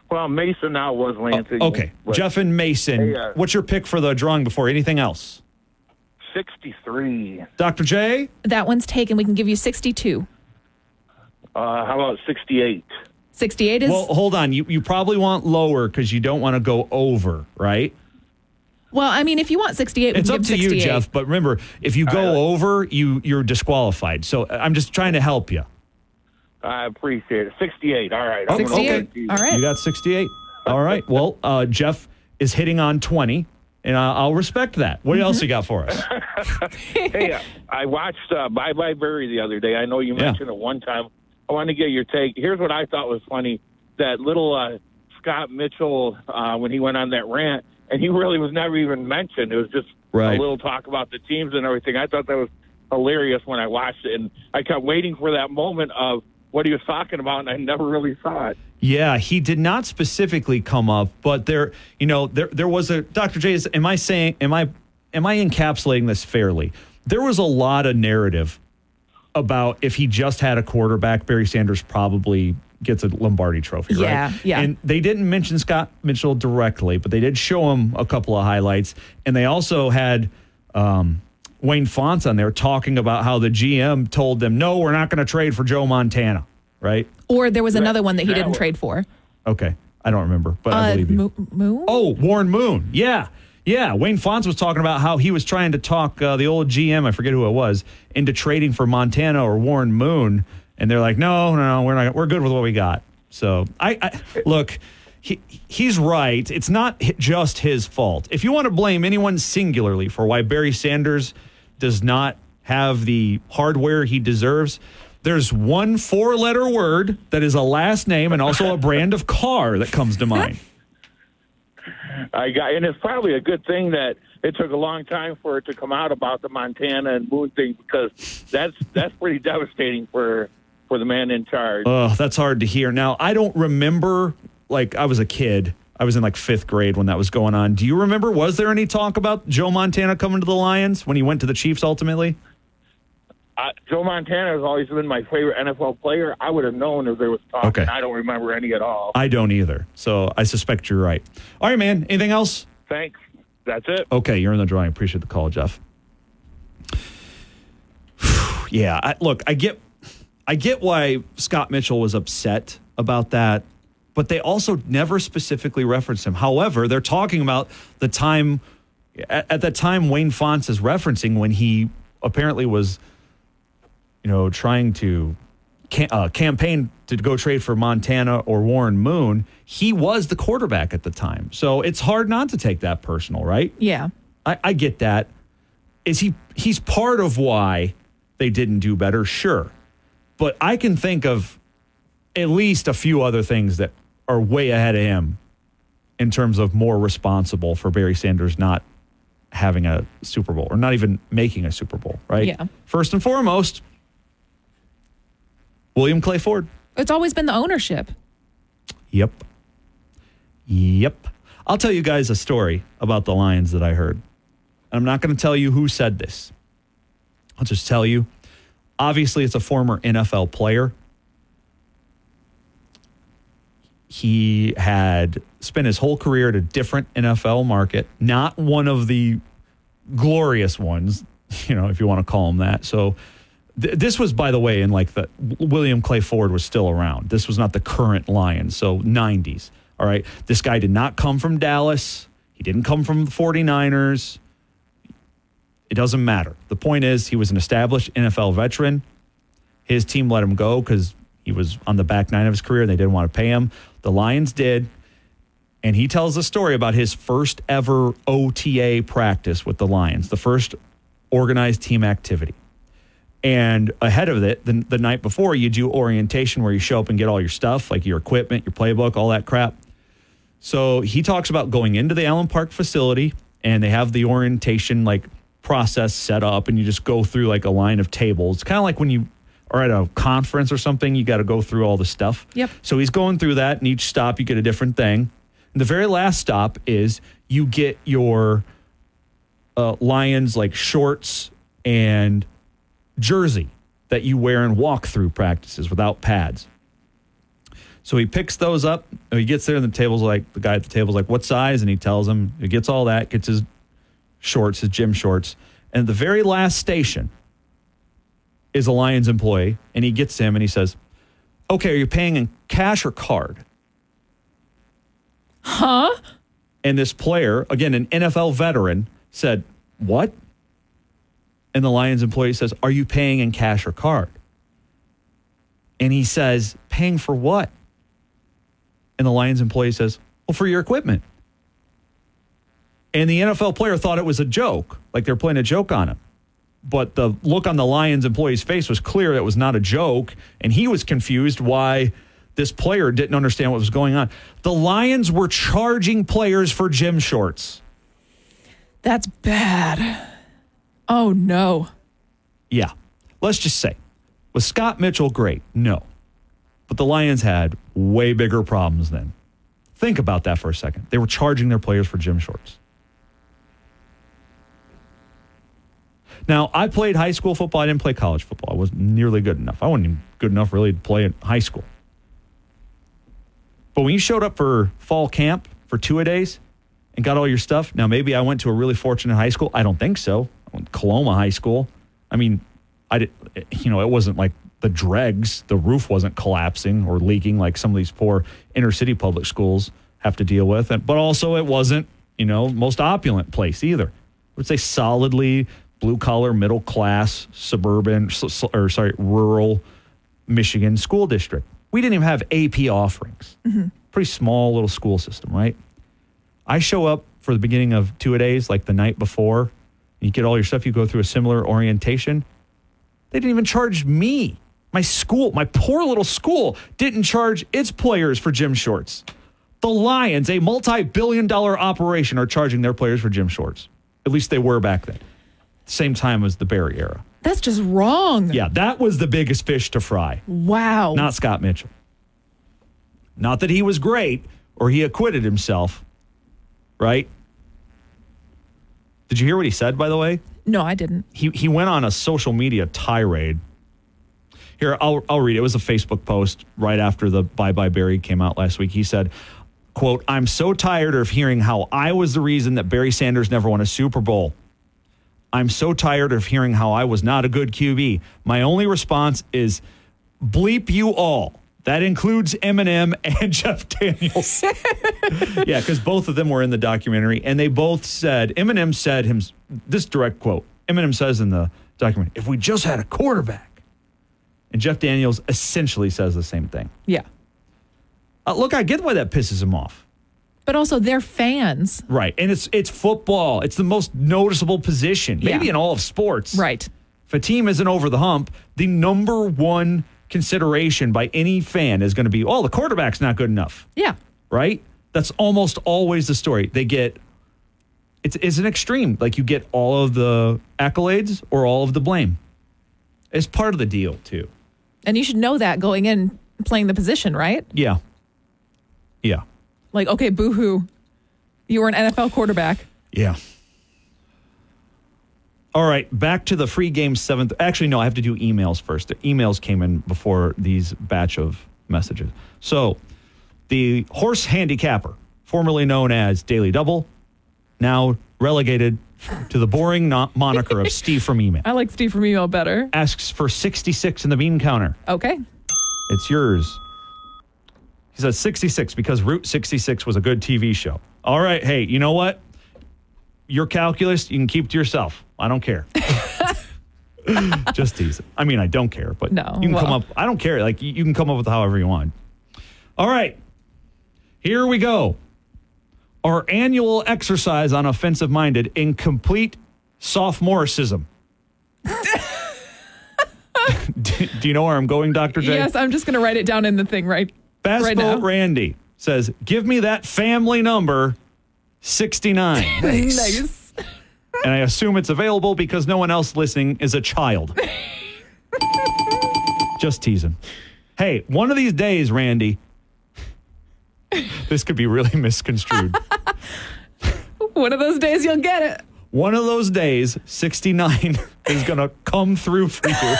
Well, Mason now was Lansing. Okay, but Jeff and Mason. Hey, uh, What's your pick for the drawing before anything else? 63. Dr. J. That one's taken. We can give you 62. Uh, how about 68? 68 is. Well, hold on. You you probably want lower because you don't want to go over, right? well, I mean, if you want 68, It's can up give to you, Jeff. But remember, if you go over, you you're disqualified. So I'm just trying to help you. I appreciate it. 68. All right. 68. go with All right. You got 68. All right. Well, uh, Jeff is hitting on 20, and I- I'll respect that. What Mm-hmm. else you got for us? hey, uh, I watched uh, Bye Bye Birdie the other day. I know you Yeah. mentioned it one time. I want to get your take. Here's what I thought was funny: that little uh, Scott Mitchell uh, when he went on that rant, and he really was never even mentioned. It was just Right. a little talk about the teams and everything. I thought that was hilarious when I watched it, and I kept waiting for that moment of what he was talking about, and I never really saw it. Yeah, he did not specifically come up, but there, you know, there there was a Dr. J. Is, am I saying am I am I encapsulating this fairly? There was a lot of narrative about if he just had a quarterback, Barry Sanders probably gets a Lombardi trophy, Yeah, right? yeah. And they didn't mention Scott Mitchell directly, but they did show him a couple of highlights, and they also had um, Wayne Fontes on there talking about how the GM told them, "No, we're not going to trade for Joe Montana." Right? Or there was another one that he That didn't one. trade for. Okay, I don't remember, but I Uh, believe you. Mo- Moon? Oh, Warren Moon. Yeah. Yeah. Wayne Fontes was talking about how he was trying to talk uh, the old GM, I forget who it was, into trading for Montana or Warren Moon. And they're like, no, no, no, we're not. We're good with what we got. So I, I look, he, he's right. It's not just his fault. If you want to blame anyone singularly for why Barry Sanders does not have the hardware he deserves, there's one four letter word that is a last name and also a brand of car that comes to mind. I got, and it's probably a good thing that it took a long time for it to come out about the Montana and Moon thing because that's that's pretty devastating for for the man in charge. Oh, that's hard to hear. Now, I don't remember, like, I was a kid. I was in like fifth grade when that was going on. Do you remember? Was there any talk about Joe Montana coming to the Lions when he went to the Chiefs ultimately? Uh, Joe Montana has always been my favorite NFL player. I would have known if there was talk. Okay. I don't remember any at all. I don't either. So I suspect you're right. All right, man. Anything else? Thanks. That's it. Okay, you're in the drawing. Appreciate the call, Jeff. yeah, I, look, I get, I get why Scott Mitchell was upset about that, but they also never specifically referenced him. However, they're talking about the time at, at the time Wayne Fontes is referencing when he apparently was, you know, trying to cam- uh, campaign to go trade for Montana or Warren Moon. He was the quarterback at the time, so it's hard not to take that personal, right? Yeah. I, I get that. Is he? He's part of why they didn't do better, sure, but I can think of at least a few other things that are way ahead of him in terms of more responsible for Barry Sanders not having a Super Bowl or not even making a Super Bowl, right? Yeah. First and foremost, William Clay Ford. It's always been the ownership. Yep. Yep. I'll tell you guys a story about the Lions that I heard. I'm not going to tell you who said this. I'll just tell you. Obviously, it's a former NFL player. He had spent his whole career at a different NFL market, not one of the glorious ones, you know, if you want to call them that. So th- this was, by the way, in like the William Clay Ford was still around. This was not the current Lions, so 90s. All right. This guy did not come from Dallas. He didn't come from the 49ers. It doesn't matter. The point is, he was an established NFL veteran. His team let him go because he was on the back nine of his career and they didn't want to pay him. The Lions did. And he tells a story about his first ever OTA practice with the Lions, the first organized team activity. And ahead of it, the, the night before, you do orientation where you show up and get all your stuff, like your equipment, your playbook, all that crap. So he talks about going into the Allen Park facility and they have the orientation like process set up and you just go through like a line of tables. It's Kind of like when you are at a conference or something, you got to go through all the stuff. Yep. So he's going through that and each stop you get a different thing. And the very last stop is you get your uh, Lions like shorts and jersey that you wear and walk through practices without pads. So he picks those up. He gets there, and the table's like the guy at the table's like, "What size?" And he tells him. He gets all that, gets his shorts, his gym shorts, and the very last station is a Lions employee, and he gets him and he says, "Okay, are you paying in cash or card?" Huh? And this player, again, an NFL veteran, said, What? And the Lions employee says, Are you paying in cash or card? And he says, Paying for what? And the Lions employee says, Well, for your equipment. And the NFL player thought it was a joke, like they're playing a joke on him. But the look on the Lions employee's face was clear that was not a joke. And he was confused why this player didn't understand what was going on. The Lions were charging players for gym shorts. That's bad. Oh no. Yeah. Let's just say, was Scott Mitchell great? No. But the Lions had way bigger problems then. Think about that for a second. They were charging their players for gym shorts. Now, I played high school football. I didn't play college football. I wasn't nearly good enough. I wasn't even good enough really to play in high school. But when you showed up for fall camp for two a days and got all your stuff, now maybe I went to a really fortunate high school. I don't think so. I went to Coloma High School. I mean, I did, you know, it wasn't like the dregs, the roof wasn't collapsing or leaking like some of these poor inner city public schools have to deal with. And, but also, it wasn't, you know, most opulent place either. I would say solidly blue collar, middle class, suburban, or sorry, rural Michigan school district. We didn't even have AP offerings. Mm-hmm. Pretty small little school system, right? I show up for the beginning of two a days, like the night before. You get all your stuff. You go through a similar orientation. They didn't even charge me. My school, my poor little school, didn't charge its players for gym shorts. The Lions, a multi-billion dollar operation, are charging their players for gym shorts. At least they were back then. Same time as the Barry era. That's just wrong. Yeah, that was the biggest fish to fry. Wow. Not Scott Mitchell. Not that he was great or he acquitted himself, right? Did you hear what he said, by the way? no, I didn't. He, he went on a social media tirade. Here, I'll, I'll read it. It was a Facebook post right after the Bye Bye Barry came out last week. He said, quote, I'm so tired of hearing how I was the reason that Barry Sanders never won a Super Bowl. I'm so tired of hearing how I was not a good QB. My only response is bleep you all. That includes Eminem and Jeff Daniels. yeah, because both of them were in the documentary, and they both said Eminem said him this direct quote. Eminem says in the documentary, "If we just had a quarterback," and Jeff Daniels essentially says the same thing. Yeah. Uh, look, I get why that pisses him off. But also they're fans. Right, and it's it's football. It's the most noticeable position, maybe Yeah. in all of sports. Right. If a team isn't over the hump, the number one consideration by any fan is going to be, "Oh, the quarterback's not good enough." Yeah. right? That's almost always the story. They get it's, it's an extreme. Like you get all of the accolades or all of the blame. It's part of the deal too. And you should know that going in playing the position, right? Yeah. Yeah. Like, okay, boo hoo. You were an NFL quarterback. Yeah. All right, back to the free game seventh. Actually, no, I have to do emails first. The emails came in before these batch of messages. So, the horse handicapper, formerly known as Daily Double, now relegated to the boring moniker of Steve from email. I like Steve from email better. Asks for 66 in the bean counter. Okay. It's yours. He says 66 because Route 66 was a good TV show. All right. Hey, you know what? Your calculus, you can keep to yourself. I don't care. Just tease it. I mean, I don't care, but No, you can come up. I don't care. Like, you, can come up with however you want. All right. Here we go. Our annual exercise on offensive minded in complete sophomoricism. do, do you know where I'm going, Dr. J? Yes, I'm just going to write it down in the thing right, Best right now. Randy says, Give me that family number 69. nice. and I assume it's available because no one else listening is a child. Just teasing. Hey, one of these days, Randy, this could be really misconstrued. One of those days you'll get it. One of those days, 69 is going to come through for you.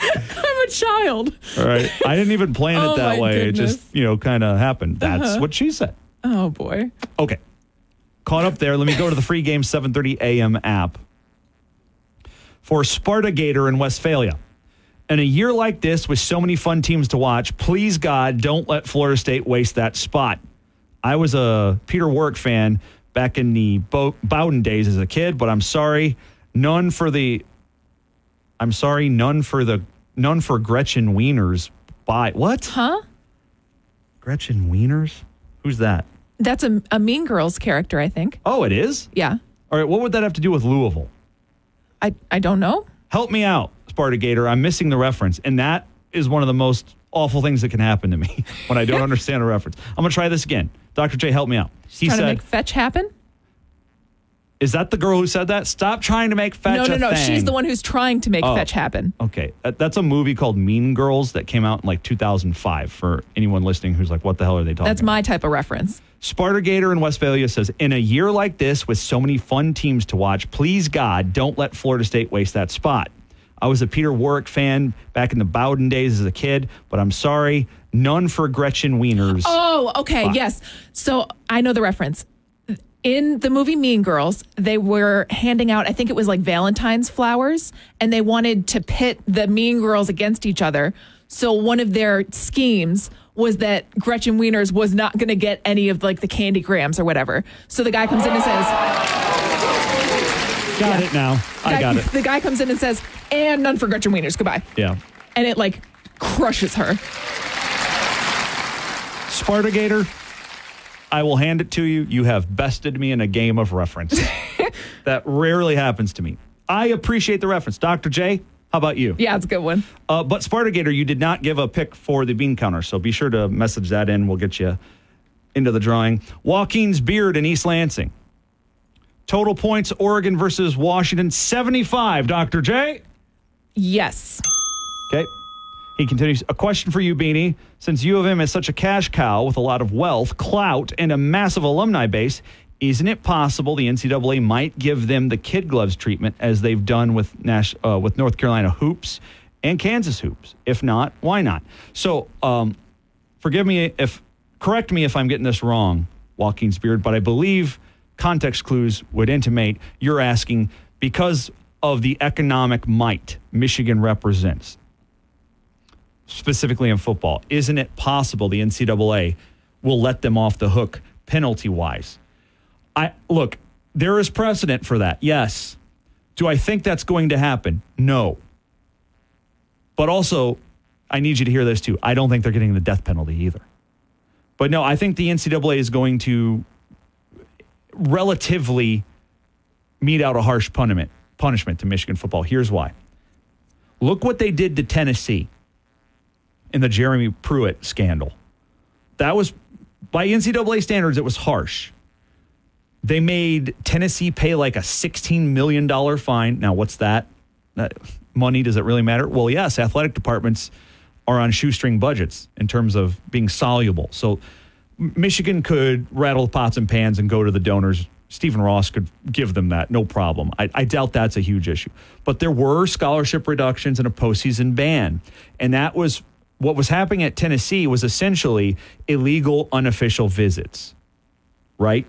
I'm a child. All right. I didn't even plan it Oh, that my way. It just, you know, kind of happened. That's Uh-huh. what she said. Oh boy. Okay. Caught up there. Let me go to the free game 7:30 a.m. app for Sparta Gator in Westphalia. In a year like this with so many fun teams to watch, please God, don't let Florida State waste that spot. I was a Peter Warrick fan back in the Bo- Bowden days as a kid, but I'm sorry, none for the I'm sorry, none for the none for Gretchen Wieners. Bye. What? Huh? Gretchen Wieners? Who's that? That's a, a Mean Girls character, I think. Oh, it is? Yeah. All right, what would that have to do with Louisville? I, I don't know. Help me out, Sparta Gator. I'm missing the reference. And that is one of the most awful things that can happen to me when I don't understand a reference. I'm going to try this again. Dr. J, help me out. He Trying to said, make fetch happen? Is that the girl who said that? Stop trying to make fetch no, no, no. thing. She's the one who's trying to make Oh. fetch happen. Okay, that's a movie called Mean Girls that came out in like 2005 for anyone listening who's like, what the hell are they talking That's about? my type of reference. Sparta Gator in Westphalia says, in a year like this with so many fun teams to watch, please God, don't let Florida State waste that spot. I was a Peter Warrick fan back in the Bowden days as a kid, but I'm sorry, none for Gretchen Wieners. Oh, okay. Yes. So I know the reference. In the movie Mean Girls, they were handing out, I think it was like Valentine's flowers, and they wanted to pit the Mean Girls against each other. So one of their schemes was that Gretchen Wieners was not going to get any of like the candy grams or whatever. So the guy comes in and says, got it now. I guy- got it. The guy comes in and says, and none for Gretchen Wieners. Goodbye. Yeah. And it like crushes her. Sparta Gator, I will hand it to you. You have bested me in a game of reference. that rarely happens to me. I appreciate the reference. Dr. J, how about you? Yeah, it's a good one. Uh, but Sparta Gator, you did not give a pick for the bean counter, so be sure to message that in. We'll get you into the drawing. Joaquin's Beard in East Lansing. Total points, Oregon versus Washington, 75. Dr. J? Yes. Okay. He continues, a question for you, Beanie. Since U of M is such a cash cow with a lot of wealth, clout, and a massive alumni base, isn't it possible the NCAA might give them the kid gloves treatment as they've done with Nash, uh, with North Carolina hoops and Kansas hoops? If not, why not? So, um, forgive me if, correct me if I'm getting this wrong, Joaquin Beard, but I believe context clues would intimate you're asking because of the economic might Michigan represents specifically in football. Isn't it possible the NCAA will let them off the hook penalty wise? I look, there is precedent for that. Yes. Do I think that's going to happen? No. But also, I need you to hear this too. I don't think they're getting the death penalty either. But no, I think the NCAA is going to relatively mete out a harsh punishment punishment to Michigan football. Here's why. Look what they did to Tennessee in the Jeremy Pruitt scandal. That was, by NCAA standards, it was harsh. They made Tennessee pay like a $16 million fine. Now, what's that? That money, does it really matter? Well, yes, athletic departments are on shoestring budgets in terms of being soluble. So Michigan could rattle pots and pans and go to the donors. Stephen Ross could give them that, no problem. I, I doubt that's a huge issue. But there were scholarship reductions and a postseason ban. And that was what was happening at Tennessee was essentially illegal unofficial visits, right?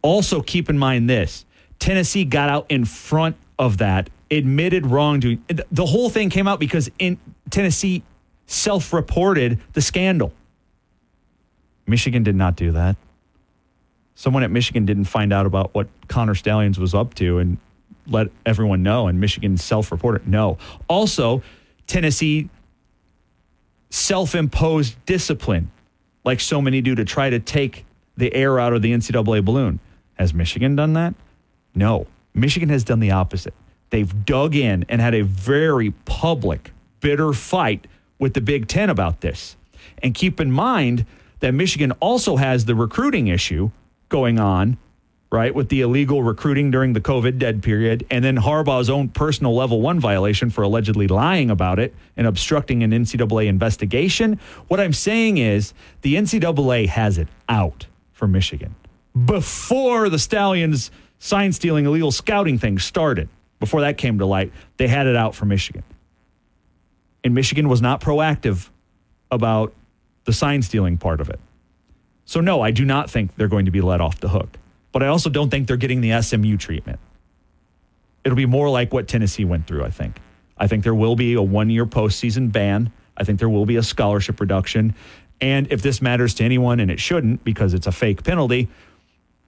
Also, keep in mind this Tennessee got out in front of that, admitted wrongdoing. The- whole thing came out because in Tennessee self reported the scandal. Michigan did not do that. Someone at Michigan didn't find out about what Connor Stalions was up to and let everyone know, and Michigan self reported. No. Also, Tennessee self imposed discipline, like so many do, to try to take the air out of the NCAA balloon. Has Michigan done that? No. Michigan has done the opposite. They've dug in and had a very public, bitter fight with the Big Ten about this. And keep in mind that Michigan also has the recruiting issue going on, right, with the illegal recruiting during the COVID dead period, and then Harbaugh's own personal level one violation for allegedly lying about it and obstructing an NCAA investigation. What I'm saying is the NCAA has it out for Michigan before the Stalions sign stealing illegal scouting thing started. Before that came to light, they had it out for Michigan. And Michigan was not proactive about the sign stealing part of it. So, no, I do not think they're going to be let off the hook. But I also don't think they're getting the SMU treatment. It'll be more like what Tennessee went through, I think. I think there will be a one year postseason ban. I think there will be a scholarship reduction. And if this matters to anyone, and it shouldn't because it's a fake penalty,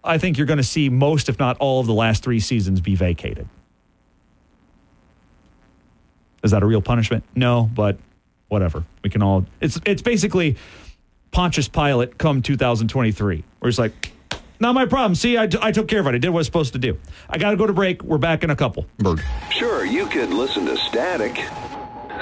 I think you're going to see most, if not all, of the last three seasons be vacated. Is that a real punishment? No, but whatever. We can all. It's it's basically Pontius Pilate come 2023, where he's like, not my problem. See, I, t- I took care of it. I did what I was supposed to do. I got to go to break. We're back in a couple. Bird. Sure, you could listen to static.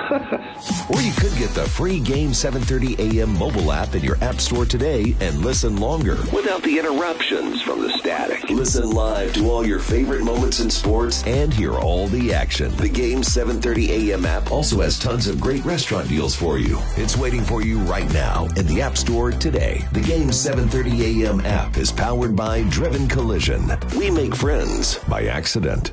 or you could get the free Game 730 AM mobile app in your app store today and listen longer without the interruptions from the static. Listen live to all your favorite moments in sports and hear all the action. The Game 730 AM app also has tons of great restaurant deals for you. It's waiting for you right now in the App Store today. The Game 730 AM app is powered by Driven Collision. We make friends by accident.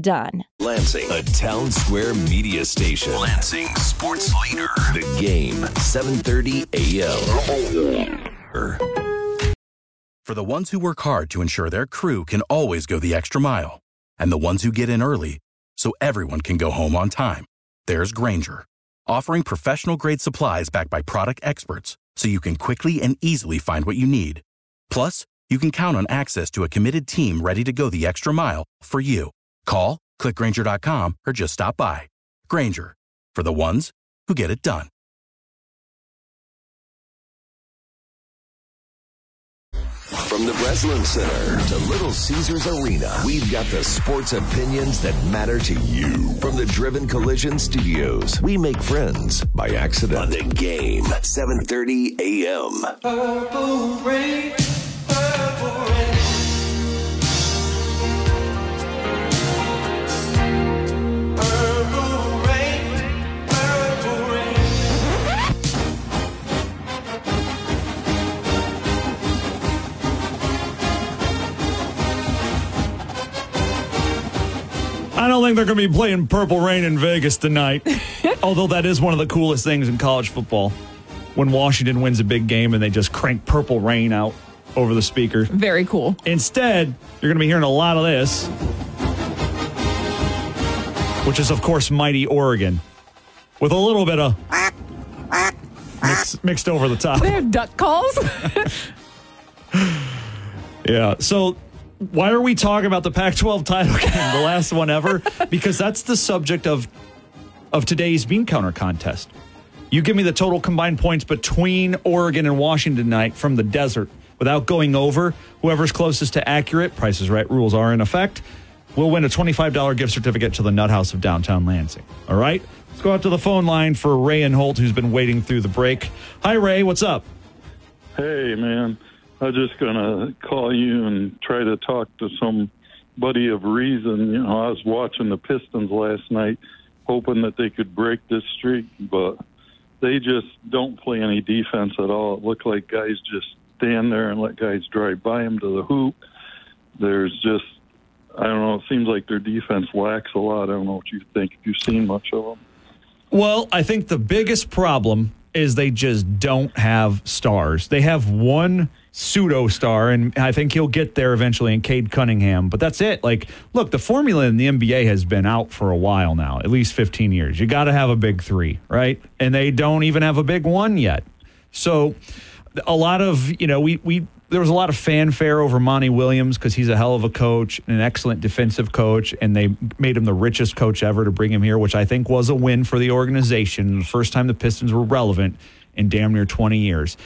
done. Lansing, a town square media station. Lansing sports leader. The game, 7:30 a.m. For the ones who work hard to ensure their crew can always go the extra mile, and the ones who get in early so everyone can go home on time, there's Grainger, offering professional grade supplies backed by product experts so you can quickly and easily find what you need. Plus, you can count on access to a committed team ready to go the extra mile for you. Call, clickgrainger.com, or just stop by. Grainger, for the ones who get it done. From the Breslin Center to Little Caesars Arena, we've got the sports opinions that matter to you. From the Driven Collision Studios, we make friends by accident. On the game, 7:30 a.m. Purple rain, purple rain. I don't think they're going to be playing Purple Rain in Vegas tonight. Although that is one of the coolest things in college football. When Washington wins a big game and they just crank Purple Rain out over the speaker. Very cool. Instead, you're going to be hearing a lot of this, which is, of course, Mighty Oregon, with a little bit of mix, mixed over the top. They have duck calls. Yeah. So why are we talking about the Pac-12 title game, the last one ever? Because that's the subject of of today's bean counter contest. You give me the total combined points between Oregon and Washington tonight from the desert without going over. Whoever's closest to accurate, prices right rules are in effect, We'll win a $25 gift certificate to the Nut House of downtown Lansing. All right? Let's go out to the phone line for Ray and Holt, who's been waiting through the break. Hi, Ray. What's up? Hey, man. I was just gonna call you and try to talk to somebody of reason. You know, I was watching the Pistons last night, hoping that they could break this streak, but they just don't play any defense at all. It looked like guys just stand there and let guys drive by them to the hoop. There's just, I don't know. It seems like their defense lacks a lot. I don't know what you think. If you've seen much of them. Well, I think the biggest problem is they just don't have stars. They have one pseudo star, and I think he'll get there eventually in Cade Cunningham. But that's it. Like, look, the formula in the NBA has been out for a while now, at least 15 years. You got to have a big three, right? And they don't even have a big one yet. So, a lot of, you know, we, we, there was a lot of fanfare over Monty Williams because he's a hell of a coach, and an excellent defensive coach, and they made him the richest coach ever to bring him here, which I think was a win for the organization. The first time the Pistons were relevant in damn near 20 years.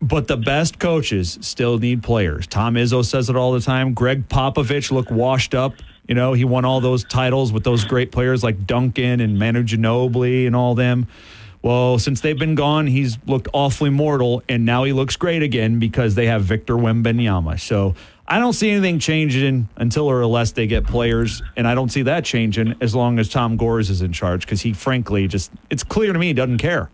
But the best coaches still need players. Tom Izzo says it all the time. Gregg Popovich looked washed up. You know, he won all those titles with those great players like Duncan and Manu Ginobili and all them. Well, since they've been gone, he's looked awfully mortal, and now he looks great again because they have Victor Wembanyama. So I don't see anything changing until or unless they get players, and I don't see that changing as long as Tom Gores is in charge because he, frankly, just it's clear to me he doesn't care.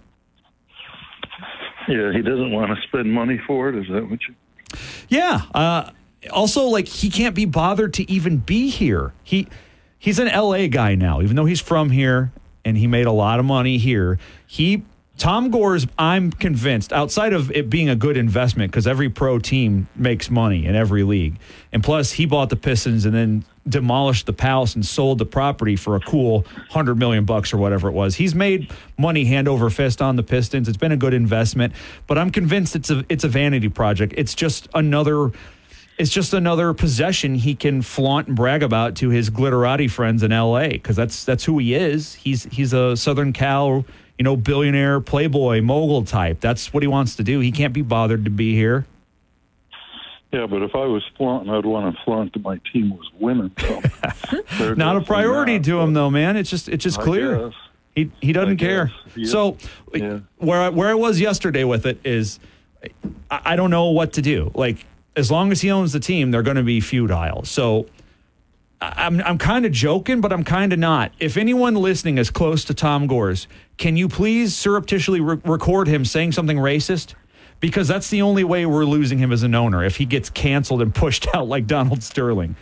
Yeah, he doesn't want to spend money for it. Is that what you? Yeah. Uh, also, like he can't be bothered to even be here. He he's an LA guy now, even though he's from here and he made a lot of money here. He Tom Gores, I'm convinced, outside of it being a good investment, because every pro team makes money in every league. And plus, he bought the Pistons and then demolished the palace and sold the property for a cool hundred million bucks or whatever it was. He's made money hand over fist on the Pistons. It's been a good investment, but I'm convinced it's a it's a vanity project. It's just another it's just another possession he can flaunt and brag about to his glitterati friends in LA because that's that's who he is. He's he's a Southern Cal, you know, billionaire playboy mogul type. That's what he wants to do. He can't be bothered to be here. Yeah, but if I was flaunting, I'd want to flaunt that my team was winning. So Not a priority to him though, man. It's just it's just I clear. guess. He he doesn't care. So Yeah. where I, where I was yesterday with it is I, I don't know what to do. Like as long as he owns the team, they're going to be futile. So I- I'm I'm kind of joking, but I'm kind of not. If anyone listening is close to Tom Gores, can you please surreptitiously re- record him saying something racist? Because that's the only way we're losing him as an owner if he gets canceled and pushed out like Donald Sterling.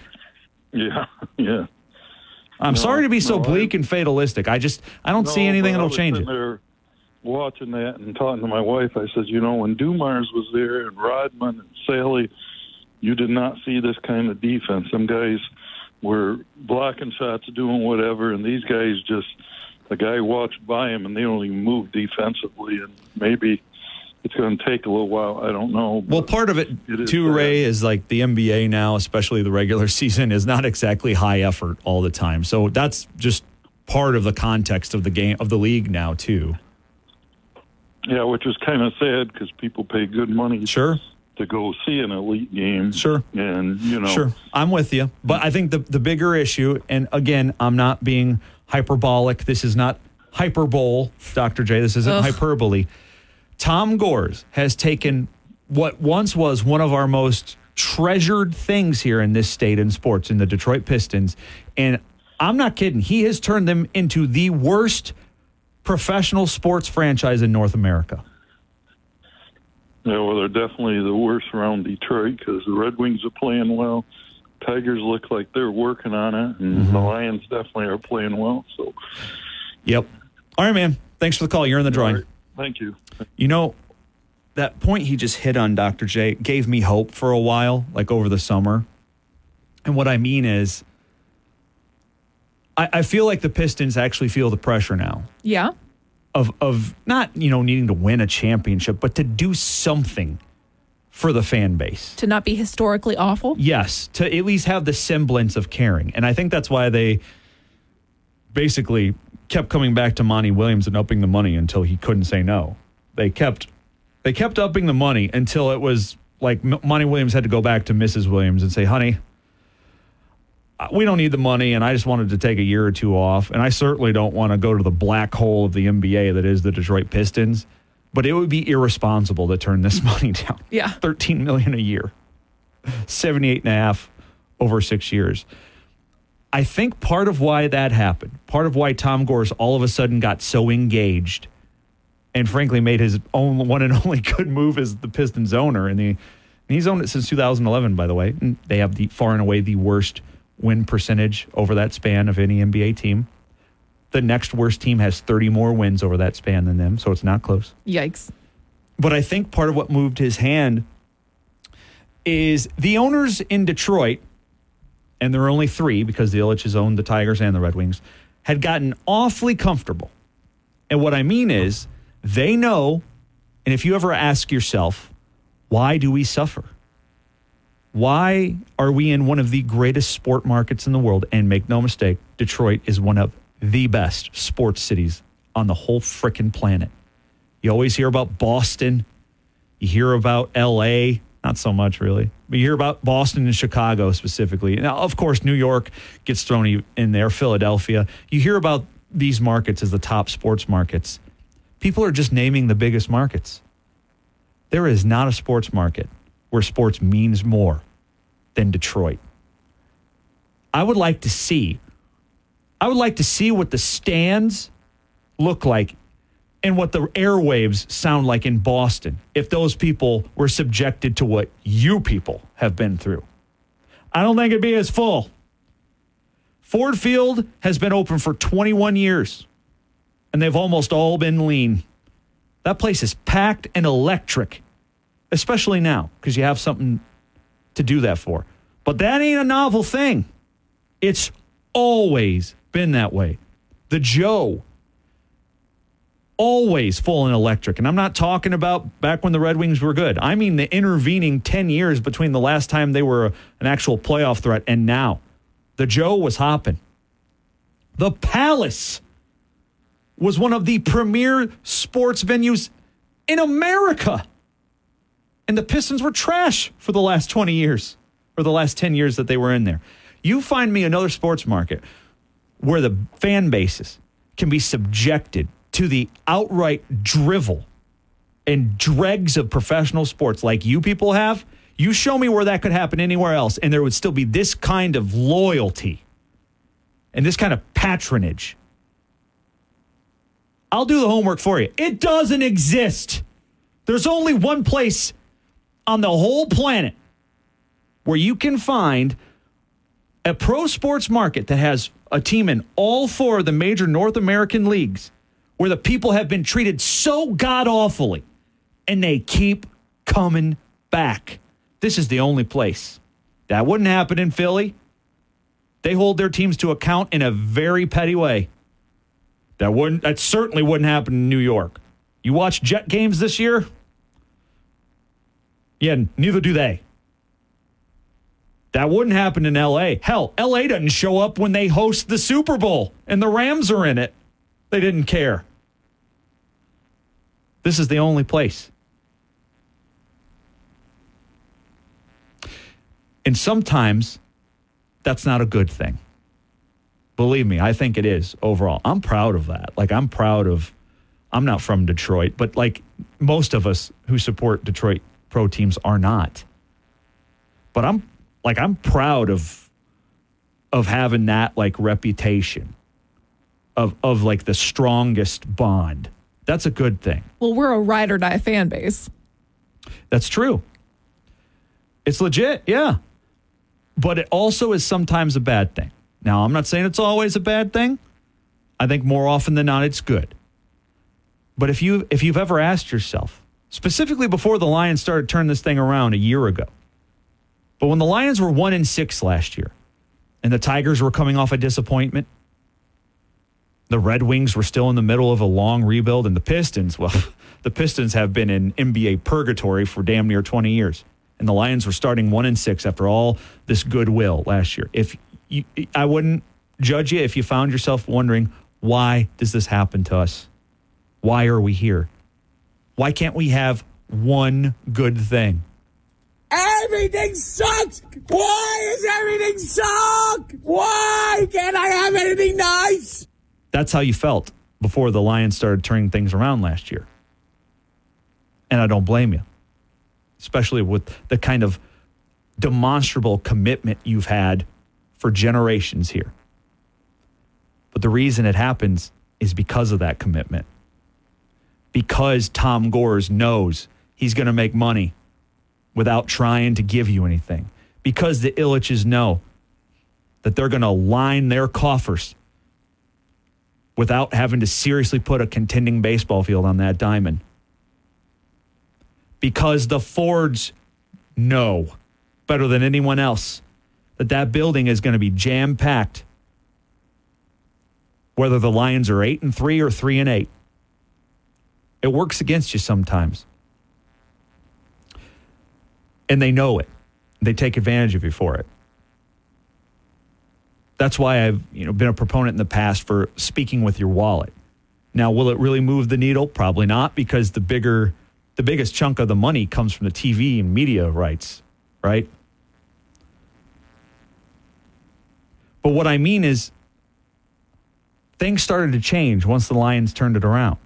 Yeah, yeah. I'm No, sorry to be so no, I- bleak and fatalistic. I just I don't see anything that'll change it. There watching that and talking to my wife, I said, you know, when Dumars was there and Rodman and Salley, you did not see this kind of defense. Some guys were blocking shots, doing whatever, and these guys just the guy watched by him and they don't even move defensively, and maybe it's going to take a little while. I don't know. Well, part of it, It too. Ray, is like the NBA now, especially the regular season, is not exactly high effort all the time. So that's just part of the context of the game of the league now, too. Yeah, which is kind of sad because people pay good money. Sure. To go see an elite game. Sure. And you know. Sure, I'm with you. But I think the the bigger issue, and again, I'm not being hyperbolic. This is not hyperbole, Dr. J. This isn't Ugh. hyperbole. Tom Gores has taken what once was one of our most treasured things here in this state in sports, in the Detroit Pistons, and I'm not kidding. He has turned them into the worst professional sports franchise in North America. Yeah, well, they're definitely the worst around Detroit because the Red Wings are playing well. Tigers look like they're working on it, and Mm-hmm. the Lions definitely are playing well. So, Yep. All right, man. Thanks for the call. You're in the drawing. thank you. You know, that point he just hit on, Dr. J, gave me hope for a while, like over the summer. And what I mean is, I, I feel like the Pistons actually feel the pressure now Yeah. of of not you know needing to win a championship, but to do something for the fan base. To not be historically awful. Yes, to at least have the semblance of caring. And I think that's why they basically kept coming back to Monty Williams and upping the money until he couldn't say no. They kept they kept upping the money until it was like M- Monty Williams had to go back to Mrs. Williams and say, "Honey, we don't need the money and I just wanted to take a year or two off and I certainly don't want to go to the black hole of the NBA that is the Detroit Pistons." but it would be irresponsible to turn this money down. Yeah. 13 million a year. 78 and a half over 6 years. I think part of why that happened, part of why Tom Gores all of a sudden got so engaged and frankly made his own one and only good move as the Pistons owner and the and he's owned it since 2011 by the way. And they have the far and away the worst win percentage over that span of any NBA team. The next worst team has 30 more wins over that span than them, so it's not close. Yikes. But I think part of what moved his hand is the owners in Detroit, and there are only three because the Ilitch's owned the Tigers and the Red Wings, had gotten awfully comfortable. And what I mean is they know, and if you ever ask yourself, why do we suffer? Why are we in one of the greatest sport markets in the world? And make no mistake, Detroit is one of the best sports cities on the whole frickin' planet. You always hear about Boston. You hear about LA, not so much really. But you hear about Boston and Chicago specifically. Now, of course, New York gets thrown in there, Philadelphia. You hear about these markets as the top sports markets. People are just naming the biggest markets. There is not a sports market where sports means more than Detroit. I would like to see I would like to see what the stands look like and what the airwaves sound like in Boston if those people were subjected to what you people have been through. I don't think it'd be as full. Ford Field has been open for 21 years, and they've almost all been lean. That place is packed and electric, especially now because you have something to do that for. But that ain't a novel thing. It's always been that way. The Joe, always full and electric. And I'm not talking about back when the Red Wings were good. I mean the intervening 10 years between the last time they were an actual playoff threat and now. The Joe was hopping. The Palace was one of the premier sports venues in America. And the Pistons were trash for the last 20 years or the last 10 years that they were in there. You find me another sports market where the fan bases can be subjected to the outright drivel and dregs of professional sports like you people have. You show me where that could happen anywhere else, and there would still be this kind of loyalty and this kind of patronage. I'll do the homework for you. It doesn't exist. There's only one place on the whole planet where you can find a pro sports market that has a team in all four of the major North American leagues where the people have been treated so god awfully and they keep coming back. This is the only place. That wouldn't happen in Philly. They hold their teams to account in a very petty way. That wouldn't that certainly wouldn't happen in New York. You watch Jet games this year? Yeah, neither do they. That wouldn't happen in LA. Hell, LA doesn't show up when they host the Super Bowl and the Rams are in it. They didn't care. This is the only place. And sometimes that's not a good thing. Believe me, I think it is overall. I'm proud of that. Like, I'm proud of, I'm not from Detroit, but like most of us who support Detroit pro teams are not. But I'm like, I'm proud of, of having that like reputation of, of like the strongest bond. That's a good thing. Well, we're a ride or die fan base. That's true. It's legit, yeah. But it also is sometimes a bad thing. Now, I'm not saying it's always a bad thing. I think more often than not it's good. But if you if you've ever asked yourself, specifically before the Lions started turning this thing around a year ago, but when the Lions were 1 in 6 last year and the Tigers were coming off a disappointment, the Red Wings were still in the middle of a long rebuild and the Pistons, well, the Pistons have been in NBA purgatory for damn near 20 years and the Lions were starting one and six after all this goodwill last year. If you, I wouldn't judge you if you found yourself wondering why does this happen to us? Why are we here? Why can't we have one good thing? Everything sucks. Why is everything suck? Why can't I have anything nice? That's how you felt before the Lions started turning things around last year. And I don't blame you, especially with the kind of demonstrable commitment you've had for generations here. But the reason it happens is because of that commitment. Because Tom Gores knows he's going to make money without trying to give you anything. Because the Ilitches know that they're going to line their coffers without having to seriously put a contending baseball field on that diamond. Because the Fords know better than anyone else that that building is going to be jam packed whether the Lions are 8 and 3 or 3 and 8. It works against you sometimes. And they know it. They take advantage of you for it. That's why I've, you know, been a proponent in the past for speaking with your wallet. Now, will it really move the needle? Probably not because the bigger the biggest chunk of the money comes from the TV and media rights, right? But what I mean is things started to change once the Lions turned it around.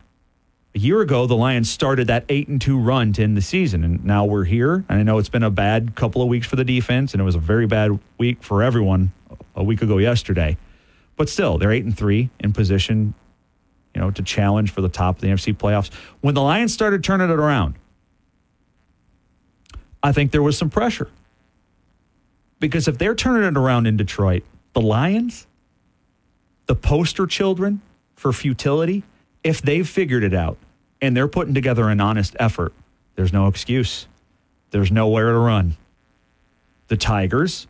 A year ago, the Lions started that 8 and 2 run to end the season, and now we're here. And I know it's been a bad couple of weeks for the defense, and it was a very bad week for everyone a week ago yesterday. But still, they're 8 and 3 in position, you know, to challenge for the top of the NFC playoffs. When the Lions started turning it around, I think there was some pressure. Because if they're turning it around in Detroit, the Lions, the poster children for futility, if they've figured it out and they're putting together an honest effort, there's no excuse. There's nowhere to run. The Tigers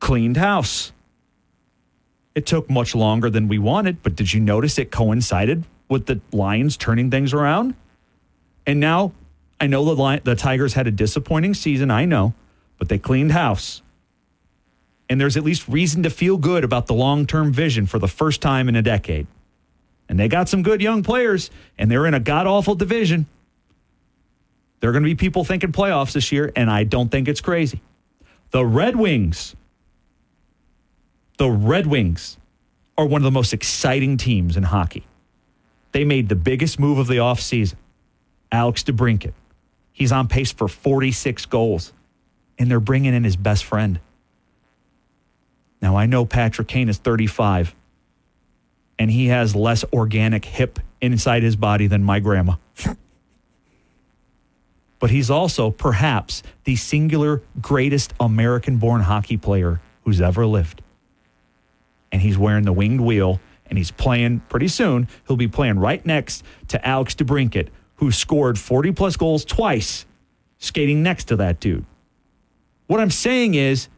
cleaned house. It took much longer than we wanted, but did you notice it coincided with the Lions turning things around? And now I know the Lion, the Tigers had a disappointing season, I know, but they cleaned house. And there's at least reason to feel good about the long-term vision for the first time in a decade. And they got some good young players, and they're in a god awful division. There are going to be people thinking playoffs this year, and I don't think it's crazy. The Red Wings, the Red Wings are one of the most exciting teams in hockey. They made the biggest move of the offseason. Alex DeBrincat. He's on pace for 46 goals, and they're bringing in his best friend. Now, I know Patrick Kane is 35 and he has less organic hip inside his body than my grandma. but he's also perhaps the singular greatest American born hockey player who's ever lived. And he's wearing the winged wheel and he's playing pretty soon. He'll be playing right next to Alex DeBrincat, who scored 40 plus goals twice, skating next to that dude. What I'm saying is,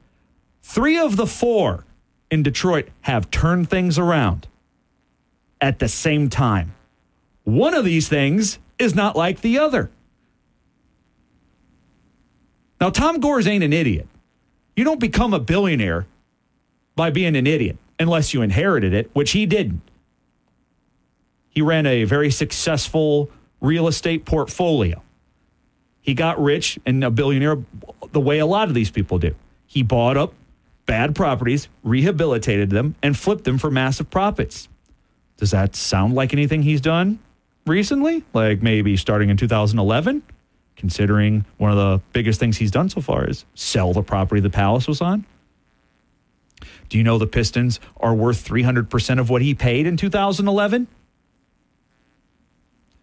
three of the four in Detroit have turned things around at the same time. One of these things is not like the other. Now, Tom Gores ain't an idiot. You don't become a billionaire by being an idiot unless you inherited it, which he didn't. He ran a very successful real estate portfolio. He got rich and a billionaire the way a lot of these people do. He bought up bad properties, rehabilitated them, and flipped them for massive profits. Does that sound like anything he's done recently? Like maybe starting in 2011? Considering one of the biggest things he's done so far is sell the property the palace was on? Do you know the Pistons are worth 300% of what he paid in 2011?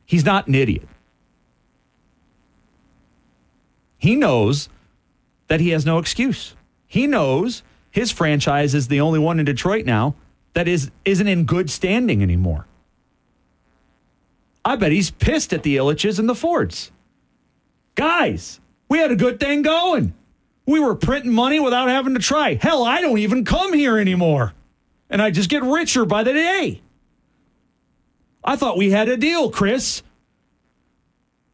He's not an idiot. He knows that he has no excuse. He knows his franchise is the only one in Detroit now that is isn't in good standing anymore. I bet he's pissed at the Ilitches and the Fords. Guys, we had a good thing going. We were printing money without having to try. Hell, I don't even come here anymore. And I just get richer by the day. I thought we had a deal, Chris.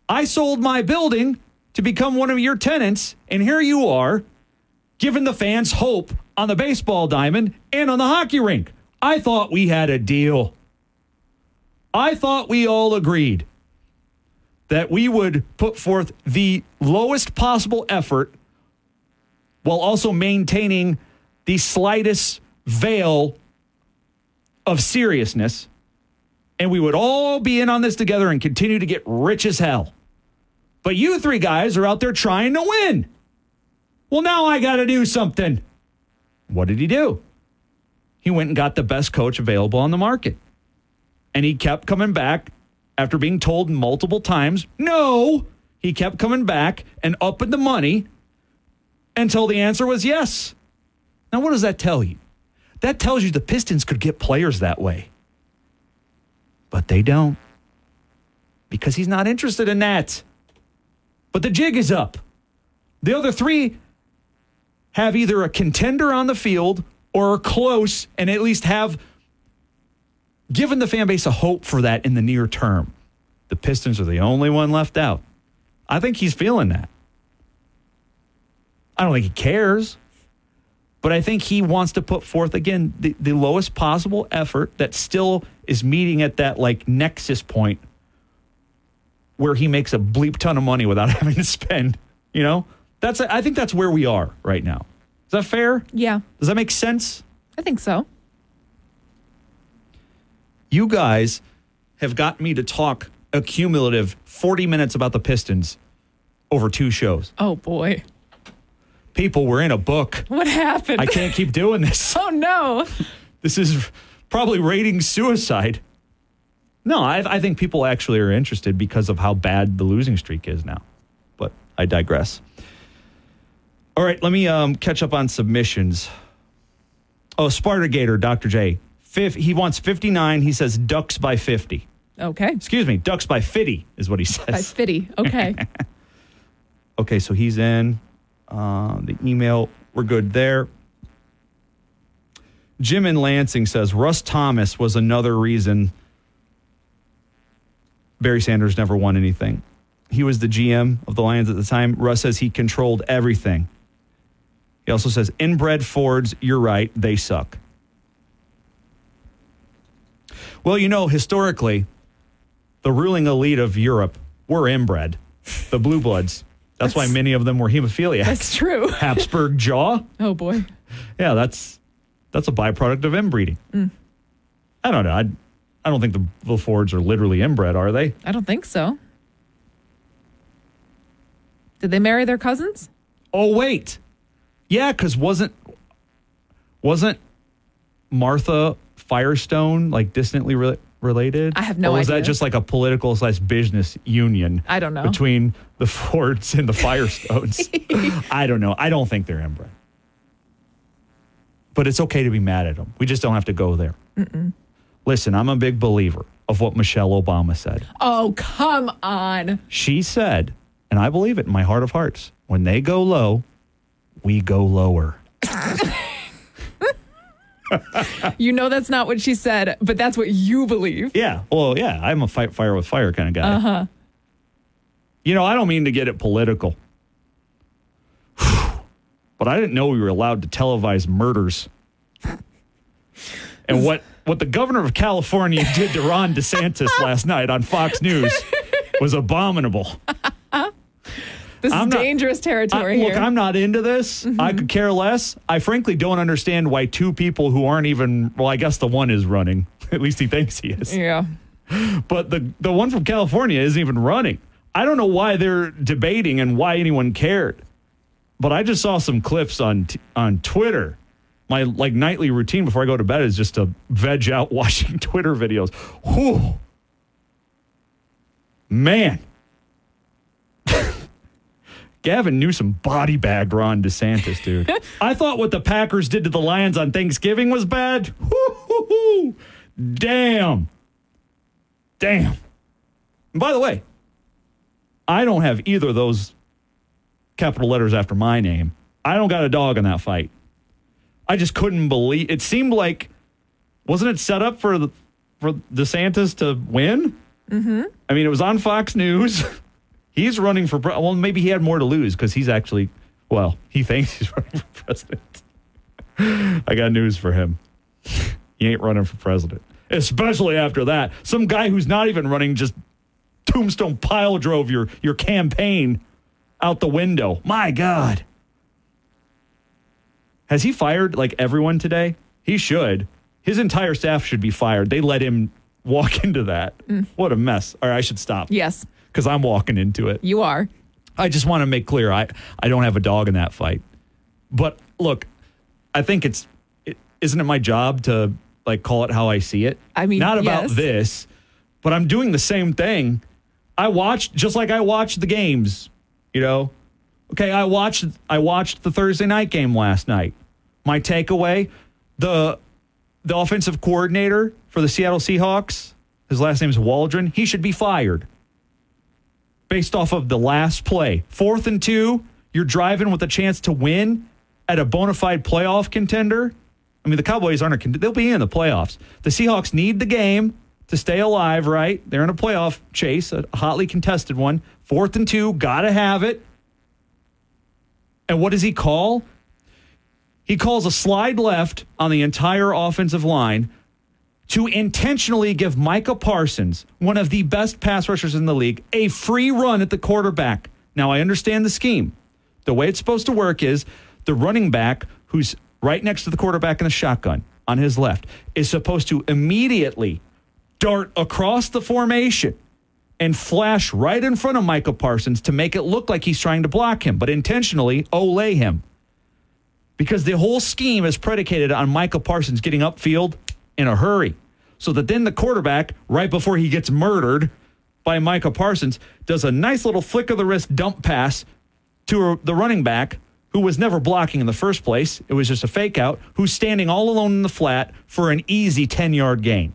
I sold my building to become one of your tenants, and here you are, giving the fans hope on the baseball diamond and on the hockey rink. I thought we had a deal. I thought we all agreed that we would put forth the lowest possible effort while also maintaining the slightest veil of seriousness. And we would all be in on this together and continue to get rich as hell. But you three guys are out there trying to win. Well, now I got to do something. What did he do? He went and got the best coach available on the market. And he kept coming back after being told multiple times, no. He kept coming back and upping the money until the answer was yes. Now, what does that tell you? That tells you the Pistons could get players that way. But they don't because he's not interested in that. But the jig is up. The other three have either a contender on the field or are close and at least have given the fan base a hope for that in the near term. The Pistons are the only one left out. I think he's feeling that. I don't think he cares, but I think he wants to put forth again the, the lowest possible effort that still is meeting at that like nexus point where he makes a bleep ton of money without having to spend. You know, that's I think that's where we are right now. Is that fair? Yeah, Does that make sense? I think so. You guys have got me to talk a cumulative 40 minutes about the Pistons over two shows. Oh boy, People, we're in a book. what happened? I can't keep doing this. oh no. This is probably rating suicide. No, I, I think people actually are interested because of how bad the losing streak is now. But I digress. All right, let me um, catch up on submissions. Oh, Spartagator, Dr. J. Fif- he wants 59. He says ducks by 50. Okay. Excuse me, ducks by 50 is what he says. By Fitty. Okay. Okay, so he's in. Uh, the email, we're good there. Jim in Lansing says Russ Thomas was another reason Barry Sanders never won anything. He was the GM of the Lions at the time. Russ says he controlled everything. He also says inbred Fords, you're right, they suck. Well, you know, historically, the ruling elite of Europe were inbred, the blue bloods. That's, why many of them were hemophiliacs. That's true. Habsburg jaw. Oh boy. Yeah, that's that's a byproduct of inbreeding. Mm. I don't know. I, I don't think the, the Fords are literally inbred, are they? I don't think so. Did they marry their cousins? Oh wait, yeah, because wasn't wasn't Martha Firestone like distantly re- related? I have no or was idea. that just like a political slash business union? I don't know. between the Fords and the Firestones. I don't know. I don't think they're inbred, but it's okay to be mad at them. We just don't have to go there. Listen, I'm a big believer of what Michelle Obama said. Oh, come on. She said, and I believe it in my heart of hearts, when they go low, we go lower. You know that's not what she said, but that's what you believe. Yeah. Well, yeah, I'm a fight fire with fire kind of guy. Uh huh. You know, I don't mean to get it political, but I didn't know we were allowed to televise murders. And what, what the governor of California did to Ron DeSantis last night on Fox News was abominable. This I'm is not- dangerous territory I- look, here. I'm not into this. I mm-hmm. could care less. I frankly don't understand why two people who aren't even, well, I guess the one is running. At least he thinks he is. yeah. But the, the one from California isn't even running. I don't know why they're debating and why anyone cared. But I just saw some clips on t- on Twitter. My like nightly routine before I go to bed is just to veg out watching Twitter videos. Whew. Man. Gavin Newsom body bagged Ron DeSantis, dude. I thought what the Packers did to the Lions on Thanksgiving was bad. Woo-hoo-hoo. Damn. Damn. And by the way, I don't have either of those capital letters after my name. I don't got a dog in that fight. I just couldn't believe it seemed like wasn't it set up for the for DeSantis to win? Mm-hmm. I mean, it was on Fox News. he's running for pre- well, maybe he had more to lose because he's actually well, he thinks he's running for president. I got news for him. he ain't running for president. Especially after that, some guy who's not even running just tombstone pile drove your your campaign out the window. My God. Has he fired like everyone today? He should. His entire staff should be fired. They let him walk into that. Mm. What a mess. All right, I should stop. Yes. Because I'm walking into it. You are. I just want to make clear I, I don't have a dog in that fight. But look, I think it's it, isn't it my job to like call it how I see it? I mean, not about yes. this, but I'm doing the same thing. I watched just like I watched the games, you know. Okay, I watched I watched the Thursday night game last night. My takeaway, the the offensive coordinator for the Seattle Seahawks, his last name is Waldron, he should be fired based off of the last play. Fourth and two, you're driving with a chance to win at a bona fide playoff contender. I mean, the Cowboys aren't a they'll be in the playoffs. The Seahawks need the game to stay alive, right? They're in a playoff chase, a hotly contested one. Fourth and two, gotta have it. And what does he call? He calls a slide left on the entire offensive line to intentionally give Micah Parsons, one of the best pass rushers in the league, a free run at the quarterback. Now, I understand the scheme. The way it's supposed to work is the running back, who's right next to the quarterback in the shotgun on his left, is supposed to immediately dart across the formation and flash right in front of Micah Parsons to make it look like he's trying to block him, but intentionally olay him. Because the whole scheme is predicated on Micah Parsons getting upfield in a hurry. So that then the quarterback, right before he gets murdered by Micah Parsons, does a nice little flick of the wrist dump pass to the running back who was never blocking in the first place. It was just a fake out, who's standing all alone in the flat for an easy 10 yard gain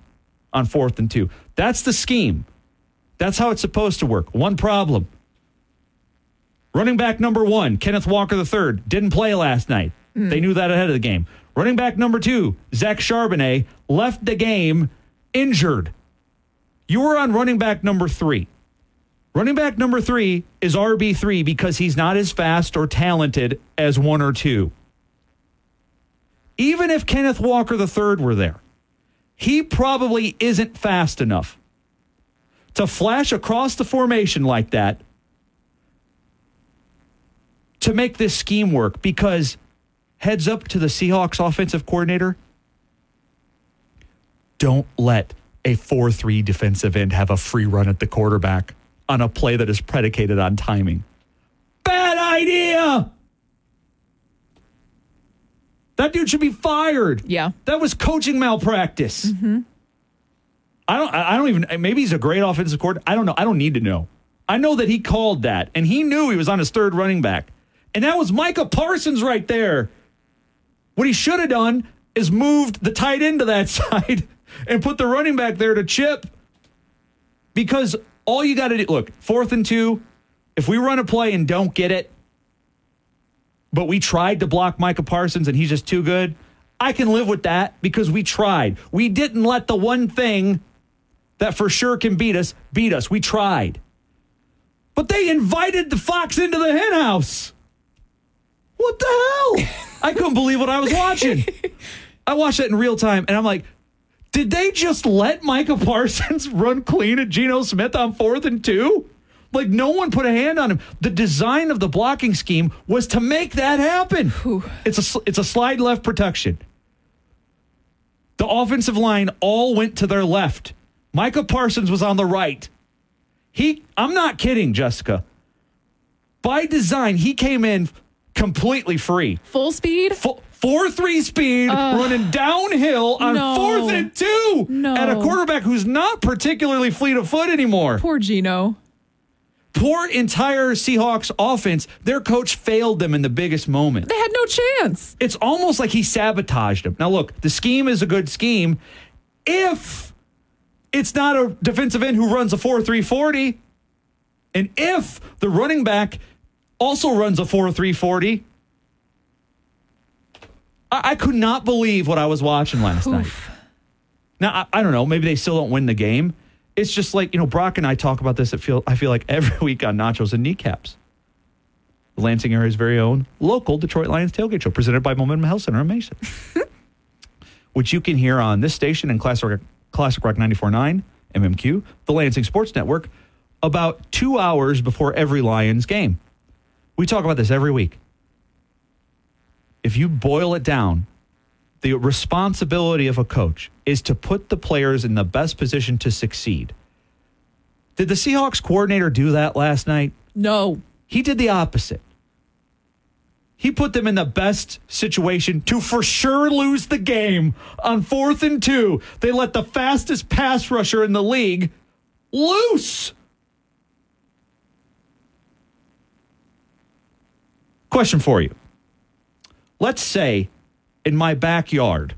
on fourth and two. That's the scheme. That's how it's supposed to work. One problem. Running back number one, Kenneth Walker III, didn't play last night. Hmm. They knew that ahead of the game. Running back number two, Zach Charbonnet, left the game injured. You were on running back number three. Running back number three is RB3 because he's not as fast or talented as one or two. Even if Kenneth Walker III were there, he probably isn't fast enough to flash across the formation like that to make this scheme work because heads up to the Seahawks offensive coordinator don't let a 4-3 defensive end have a free run at the quarterback on a play that is predicated on timing. Bad idea. That dude should be fired. Yeah. That was coaching malpractice. Mm-hmm. I don't. I I don't even. Maybe he's a great offensive coordinator. I don't know. I don't need to know. I know that he called that, and he knew he was on his third running back, and that was Micah Parsons right there. What he should have done is moved the tight end to that side and put the running back there to chip, because all you got to do. Look, fourth and two. If we run a play and don't get it, but we tried to block Micah Parsons and he's just too good. I can live with that because we tried. We didn't let the one thing that for sure can beat us beat us. We tried. But they invited the fox into the henhouse. What the hell? I couldn't believe what I was watching. I watched that in real time and I'm like, did they just let Micah Parsons run clean at Geno Smith on fourth and two? Like no one put a hand on him. The design of the blocking scheme was to make that happen. It's a it's a slide left protection. The offensive line all went to their left. Micah Parsons was on the right. He I'm not kidding, Jessica. By design, he came in completely free. Full speed? Full, four three speed, running downhill on no. fourth and two No. at a quarterback who's not particularly fleet of foot anymore. Poor Geno. Poor entire Seahawks offense. Their coach failed them in the biggest moment. They had no chance. It's almost like he sabotaged them. Now, look, the scheme is a good scheme if it's not a defensive end who runs a 4 3 40, and if the running back also runs a 4 3 40. I, I could not believe what I was watching last night. Now, I, I don't know. Maybe they still don't win the game. It's just like, you know, Brock and I talk about this. I feel, I feel like every week on Nachos and Kneecaps. The Lansing area's very own local Detroit Lions tailgate show presented by Momentum Health Center in Mason, which you can hear on this station and Classic Rock, Classic Rock 94.9 MMQ, the Lansing Sports Network, about two hours before every Lions game. We talk about this every week. If you boil it down, the responsibility of a coach is to put the players in the best position to succeed. Did the Seahawks coordinator do that last night? No. He did the opposite. He put them in the best situation to for sure lose the game on fourth and two. They let the fastest pass rusher in the league loose. Question for you. Let's say in my backyard,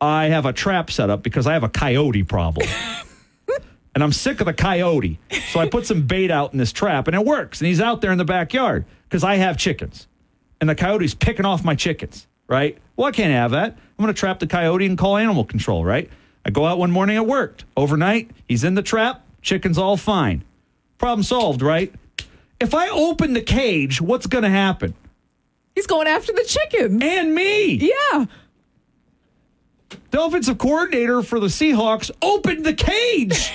I have a trap set up because I have a coyote problem. and I'm sick of the coyote. So I put some bait out in this trap and it works. And he's out there in the backyard because I have chickens. And the coyote's picking off my chickens, right? Well, I can't have that. I'm going to trap the coyote and call animal control, right? I go out one morning, it worked. Overnight, he's in the trap, chicken's all fine. Problem solved, right? If I open the cage, what's going to happen? He's going after the chickens. And me. Yeah. The offensive coordinator for the Seahawks opened the cage.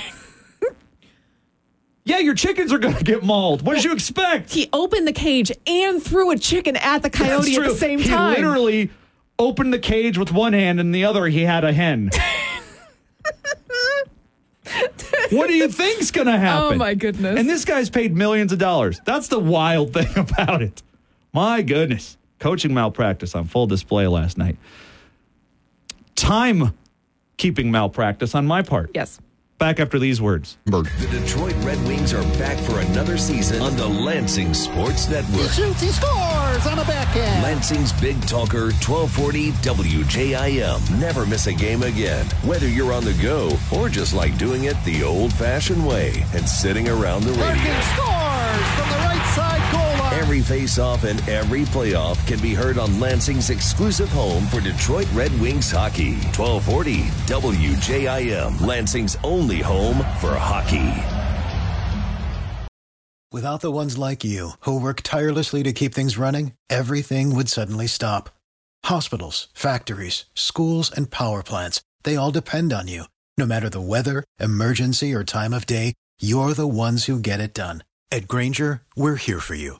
yeah, your chickens are going to get mauled. What did you expect? He opened the cage and threw a chicken at the coyote at the same he time. He literally opened the cage with one hand and the other he had a hen. what do you think's going to oh happen? Oh, my goodness. And this guy's paid millions of dollars. That's the wild thing about it. My goodness. Coaching malpractice on full display last night. Time keeping malpractice on my part. Yes. Back after these words. The Detroit Red Wings are back for another season on the Lansing Sports Network. He shoots, he scores on a backhand. Lansing's Big Talker, 1240 WJIM. Never miss a game again, whether you're on the go or just like doing it the old fashioned way and sitting around the radio. Larkin scores from the right side goal line. Every face-off and every playoff can be heard on Lansing's exclusive home for Detroit Red Wings hockey. 1240 WJIM, Lansing's only home for hockey. Without the ones like you, who work tirelessly to keep things running, everything would suddenly stop. Hospitals, factories, schools, and power plants, they all depend on you. No matter the weather, emergency, or time of day, you're the ones who get it done. At Grainger, we're here for you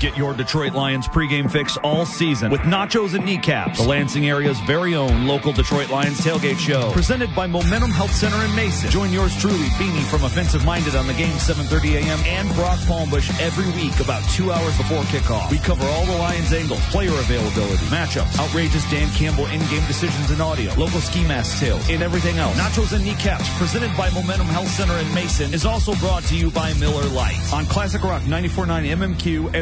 Get your Detroit Lions pregame fix all season with nachos and kneecaps. The Lansing area's very own local Detroit Lions tailgate show. Presented by Momentum Health Center in Mason. Join yours truly, Beanie from Offensive Minded on the game 7.30 a.m. and Brock Palmbush every week about two hours before kickoff. We cover all the Lions angles, player availability, matchups, outrageous Dan Campbell in-game decisions and audio, local ski mask tales, and everything else. Nachos and kneecaps presented by Momentum Health Center in Mason is also brought to you by Miller Lite on Classic Rock 94.9 MMQ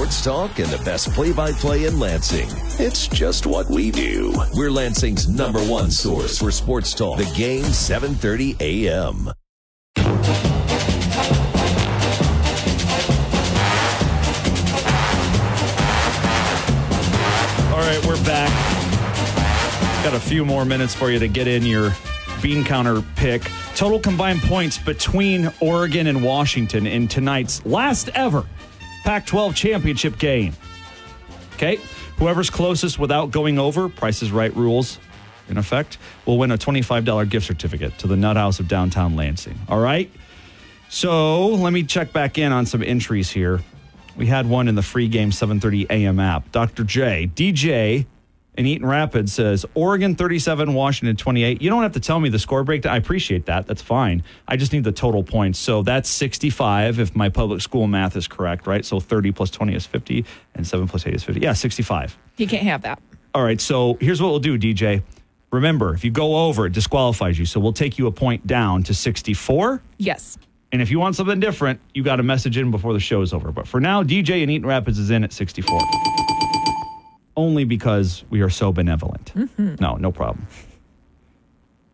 Sports talk and the best play-by-play in Lansing. It's just what we do. We're Lansing's number one source for sports talk. The game 7:30 a.m. All right, we're back. Got a few more minutes for you to get in your bean counter pick. Total combined points between Oregon and Washington in tonight's last ever Pac 12 championship game. Okay, whoever's closest without going over, Price is Right rules in effect, will win a $25 gift certificate to the Nut House of downtown Lansing. All right, so let me check back in on some entries here. We had one in the free game 7:30 a.m. app. Dr. J, DJ in Eaton Rapids says Oregon 37, Washington 28. You don't have to tell me the score breakdown. I appreciate that. That's fine. I just need the total points. So that's 65 if my public school math is correct, right? So 30 plus 20 is 50 and 7 plus 8 is 50. Yeah, 65. He can't have that. All right, so here's what we'll do, DJ. Remember, if you go over, it disqualifies you. So we'll take you a point down to 64. Yes. And if you want something different, you got to message in before the show is over. But for now, DJ in Eaton Rapids is in at 64. Only because we are so benevolent. No, no problem.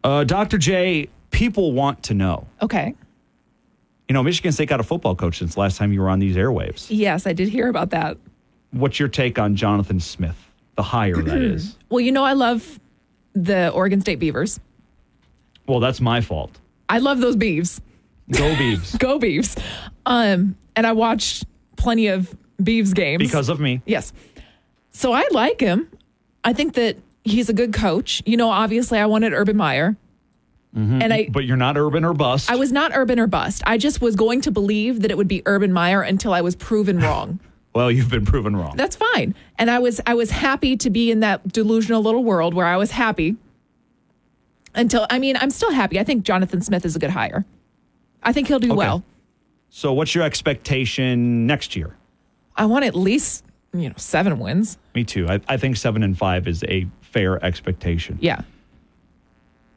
Uh, Dr. J, people want to know Okay. You know, Michigan State got a football coach since last time you were on these airwaves. Yes, I did hear about that. What's your take on Jonathan Smith, the hire that is? Well, you know, I love the Oregon State Beavers. Well, that's my fault. I love those Beavs. Go Beavs. Go Beavs. Um, and I watched plenty of Beavs games because of me. Yes. So I like him. I think that he's a good coach. You know, obviously, I wanted Urban Meyer. Mhm. And I- but you're not urban or bust. I was not urban or bust. I just was going to believe that it would be Urban Meyer until I was proven wrong. well, you've been proven wrong. That's fine. And I was I was happy to be in that delusional little world where I was happy until I mean, I'm still happy. I think Jonathan Smith is a good hire. I think he'll do well. So, what's your expectation next year? I want at least, you know, 7 wins. Me too. I, I think seven and five is a fair expectation. Yeah.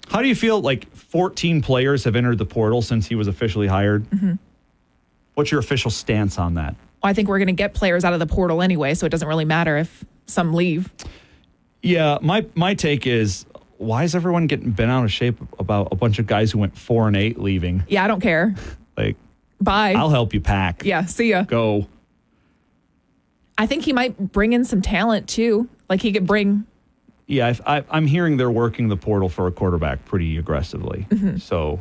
How do you feel? Like 14 players have entered the portal since he was officially hired. Mhm. What's your official stance on that? I think we're going to get players out of the portal anyway, so it doesn't really matter if some leave. Yeah, my my take is why is everyone getting bent out of shape about a bunch of guys who went four and eight leaving? Yeah, I don't care. Like, Bye. I'll help you pack. yeah, see ya. Go. I think he might bring in some talent too. Like he could bring Yeah, I, I, I'm hearing they're working the portal for a quarterback pretty aggressively. Mhm. So,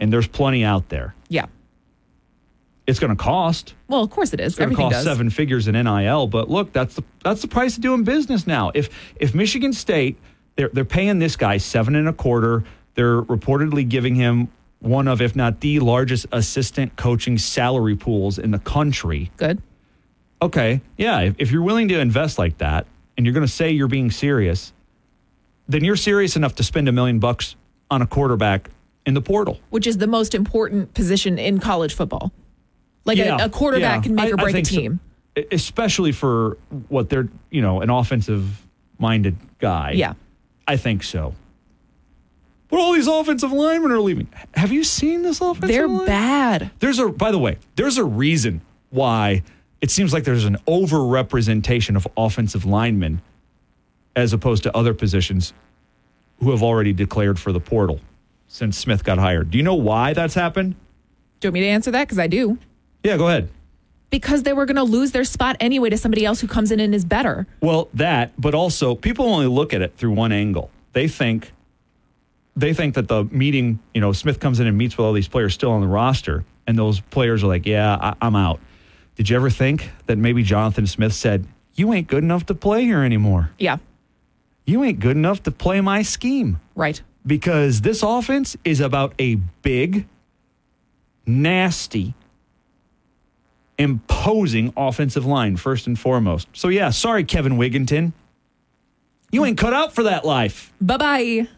and there's plenty out there. Yeah. It's going to cost. Well, of course it is. It's going to cost does. seven figures in NIL, but look, that's the that's the price of doing business now. If if Michigan State they're they're paying this guy seven and a quarter, they're reportedly giving him one of, if not the largest assistant coaching salary pools in the country. Good. Okay, yeah. If, if you're willing to invest like that, and you're going to say you're being serious, then you're serious enough to spend a million bucks on a quarterback in the portal. which is the most important position in college football. Like Yeah, a, a quarterback yeah. can make I- or break a so. team. E- especially for what they're, you know, an offensive minded guy. Yeah. I think so. But all these offensive linemen are leaving. Have you seen this offensive They're line? bad. There's a, by the way, there's a reason why it seems like there's an overrepresentation of offensive linemen as opposed to other positions who have already declared for the portal since Smith got hired. Do you know why that's happened? Do you want me to answer that? Because I do. Yeah, go ahead. Because they were going to lose their spot anyway to somebody else who comes in and is better. Well, that, but also people only look at it through one angle. They think they think that the meeting, you know, Smith comes in and meets with all these players still on the roster, and those players are like, "Yeah, I, I'm out." Did you ever think that maybe Jonathan Smith said, "You ain't good enough to play here anymore. Yeah. You ain't good enough to play my scheme." Right. Because this offense is about a big, nasty, imposing offensive line first and foremost. So yeah, sorry, Kevin Wigginton. You ain't cut out for that life. Bye bye.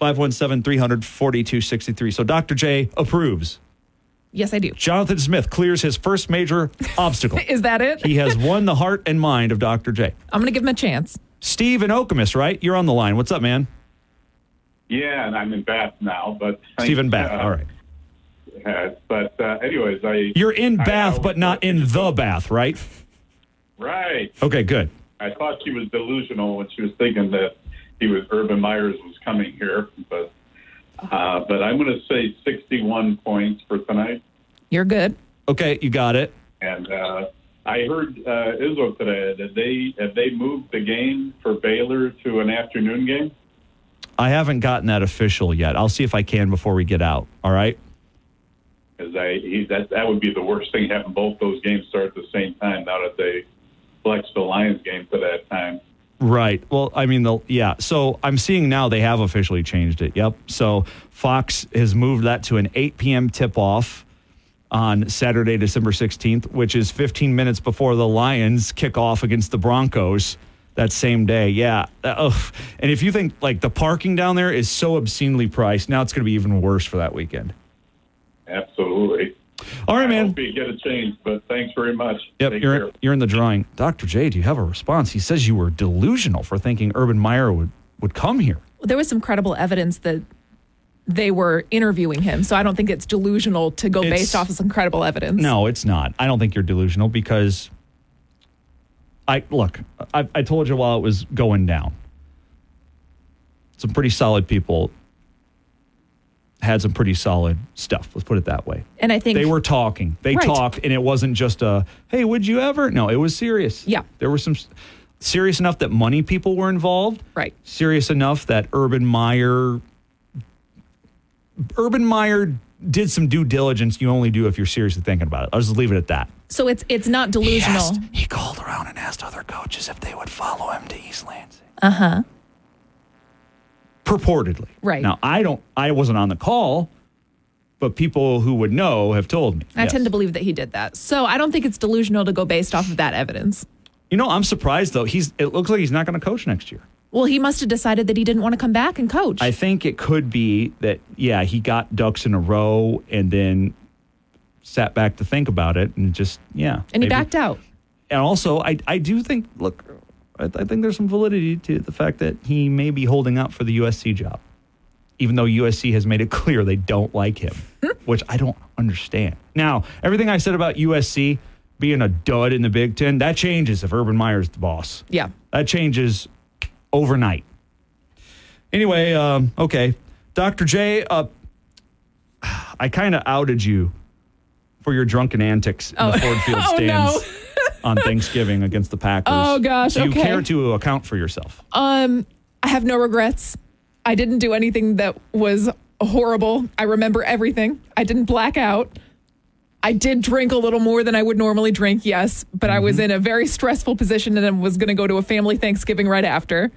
517 300 4263. So Dr. J approves. Yes, I do. Jonathan Smith clears his first major obstacle. Is that it? He has won the heart and mind of Dr. J. I'm going to give him a chance. Steve and Okemos, right? You're on the line. What's up, man? Yeah, and I'm in Bath now, but Steve in Bath. uh, All right. but uh, anyways, I You're in I Bath, always- but not in the Bath, right? right. Okay, good. I thought she was delusional when she was thinking that he was Urban Myers was coming here, but uh, but I'm going to say 61 points for tonight. You're good. Okay, you got it. And uh, I heard uh, Izzo today that they have they moved the game for Baylor to an afternoon game. I haven't gotten that official yet. I'll see if I can before we get out. All right. Because I he, that that would be the worst thing having both those games start at the same time. Now that they flex the Lions game to that time. Right. Well, I mean, the yeah. So I'm seeing now they have officially changed it. Yep. So Fox has moved that to an 8 p.m. tip off on Saturday, December 16th, which is 15 minutes before the Lions kick off against the Broncos that same day. Yeah. Uh, ugh. And if you think like the parking down there is so obscenely priced, now it's going to be even worse for that weekend. Absolutely. All right, I man. hope you get a change, but thanks very much. Yep, Take you're care. you're in the drawing. Dr. J, do you have a response? He says you were delusional for thinking Urban Meyer would, would come here. There was some credible evidence that they were interviewing him, so I don't think it's delusional to go It's- based off of some credible evidence. No, it's not. I don't think you're delusional because I look, I, I told you while it was going down. Some pretty solid people had some pretty solid stuff. Let's put it that way. And I think They were talking. They Right. talked, and it wasn't just a "Hey, would you ever?" No, it was serious. Yeah. there was some serious enough that money people were involved. Right. Serious enough that Urban Meyer, Urban Meyer did some due diligence. You only do if you're seriously thinking about it. I'll just leave it at that. so. It's it's not delusional. He called around and asked other coaches if they would follow him to East Lansing. Uh huh. Purportedly. Right. Now I don't. I wasn't on the call, but people who would know have told me. I Yes. tend to believe that he did that. So I don't think it's delusional to go based off of that evidence. You know, I'm surprised though. He's. It looks like he's not going to coach next year. Well, he must have decided that he didn't want to come back and coach. I think it could be that. Yeah, he got ducks in a row and then sat back to think about it and just yeah. and he maybe- backed out. And also, I I do think look, I, I think there's some validity to the fact that he may be holding out for the USC job, even though USC has made it clear they don't like him, which I don't understand. Now, everything I said about USC being a dud in the Big Ten that changes if Urban Meyer's the boss. Yeah. That changes overnight. Anyway, um, okay. Dr. J, uh, I kind of outed you for your drunken antics in the Ford Field Oh, no. On Thanksgiving against the Packers. Oh, gosh, Do you okay. care to account for yourself? Um, I have no regrets. I didn't do anything that was horrible. I remember everything. I didn't black out. I did drink a little more than I would normally drink, yes, but I Mm-hmm. was in a very stressful position and I was going to go to a family Thanksgiving right after.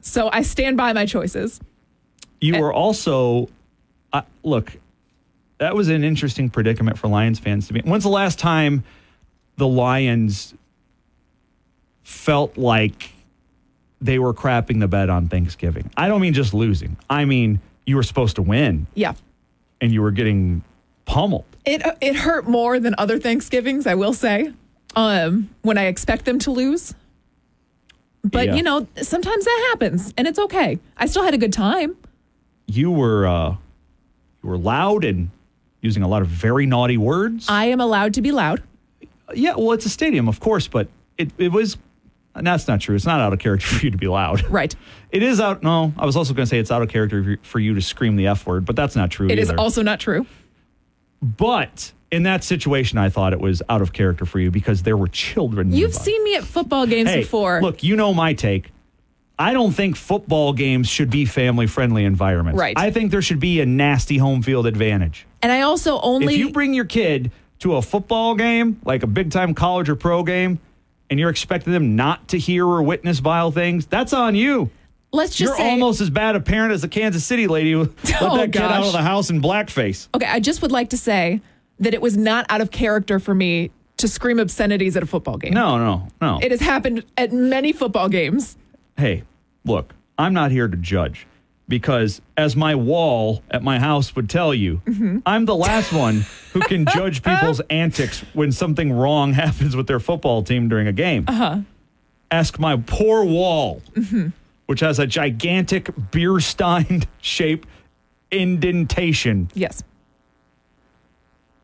So I stand by my choices. You were also, uh, look, that was an interesting predicament for Lions fans to be. When's the last time the Lions felt like they were crapping the bed on Thanksgiving? I don't mean just losing. I mean you were supposed to win Yeah. and you were getting pummeled. It it hurt more than other Thanksgivings, I will say. Um, when I expect them to lose. But Yeah. you know, sometimes that happens and it's okay. I still had a good time. You were uh, you were loud and using a lot of very naughty words. I am allowed to be loud. Yeah, well, it's a stadium, of course, but it, it was. And that's not true. It's not out of character for you to be loud. Right. It is out. No, I was also going to say it's out of character for you- to scream the F word, but that's not true It is either. also not true. but in that situation, I thought it was out of character for you because there were children. You've nearby. seen me at football games Hey, before. Look, you know my take. I don't think football games should be family friendly environments. Right. I think there should be a nasty home field advantage. and I also only if you bring your kid to a football game, like a big time college or pro game, and you're expecting them not to hear or witness vile things, that's on you. let's just You're say almost as bad a parent as the Kansas City lady who let Oh, that kid out of the house in blackface. Okay, I just would like to say that it was not out of character for me to scream obscenities at a football game. No, no, no. It has happened at many football games. hey, look, I'm not here to judge because, as my wall at my house would tell you, Mm-hmm. I'm the last one who can judge people's antics when something wrong happens with their football team during a game. Uh-huh. Ask my poor wall, Mm-hmm. which has a gigantic beer stein shape indentation Yes.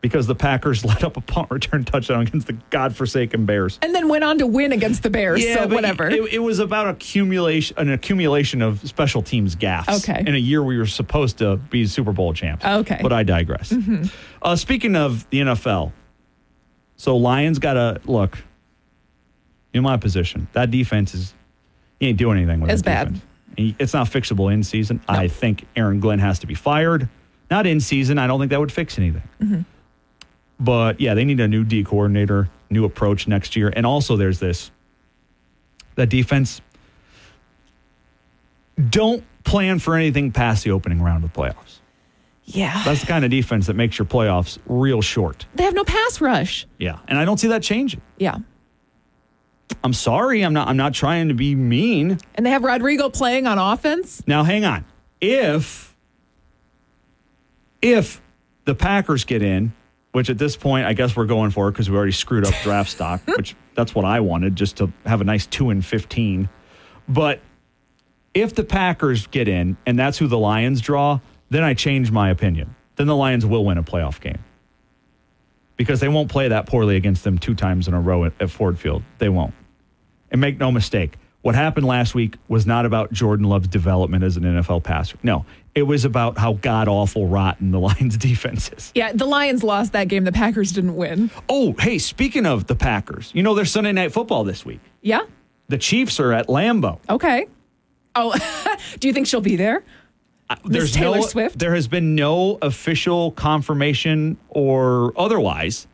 Because the Packers let up a punt return touchdown against the godforsaken Bears. And then went on to win against the Bears. so but whatever. It, it was about accumulation, an accumulation of special teams gaffes. Okay. In a year we were supposed to be Super Bowl champs. Okay. But I digress. Mhm. Uh, speaking of the NFL, so Lions got to look. In my position, that defense is he ain't doing anything with It's bad. defense. It's not fixable in season. I think Aaron Glenn has to be fired. Not in season. I don't think that would fix anything. Mhm. But yeah, they need a new D coordinator, new approach next year. And also, there's this that defense. Don't plan for anything past the opening round of the playoffs. Yeah. That's the kind of defense that makes your playoffs real short. They have no pass rush. Yeah. And I don't see that changing. Yeah. I'm sorry. I'm not I'm not trying to be mean. And they have Rodrigo playing on offense. Now hang on. If if the Packers get in, which at this point I guess we're going for because we already screwed up draft stock, which that's what I wanted, just to have a nice two and fifteen. But if the Packers get in and that's who the Lions draw, then I change my opinion. Then the Lions will win a playoff game. Because they won't play that poorly against them two times in a row at, at Ford Field. They won't. And make no mistake, What happened last week was not about Jordan Love's development as an NFL passer. No, it was about how god awful rotten the Lions defense is. Yeah, the Lions lost that game. The Packers didn't win. Oh, hey, speaking of the Packers, you know there's Sunday night football this week. Yeah. The Chiefs are at Lambeau. Okay. Oh, do you think she'll be there? Miss Taylor no, Swift? There has been no official confirmation or otherwise.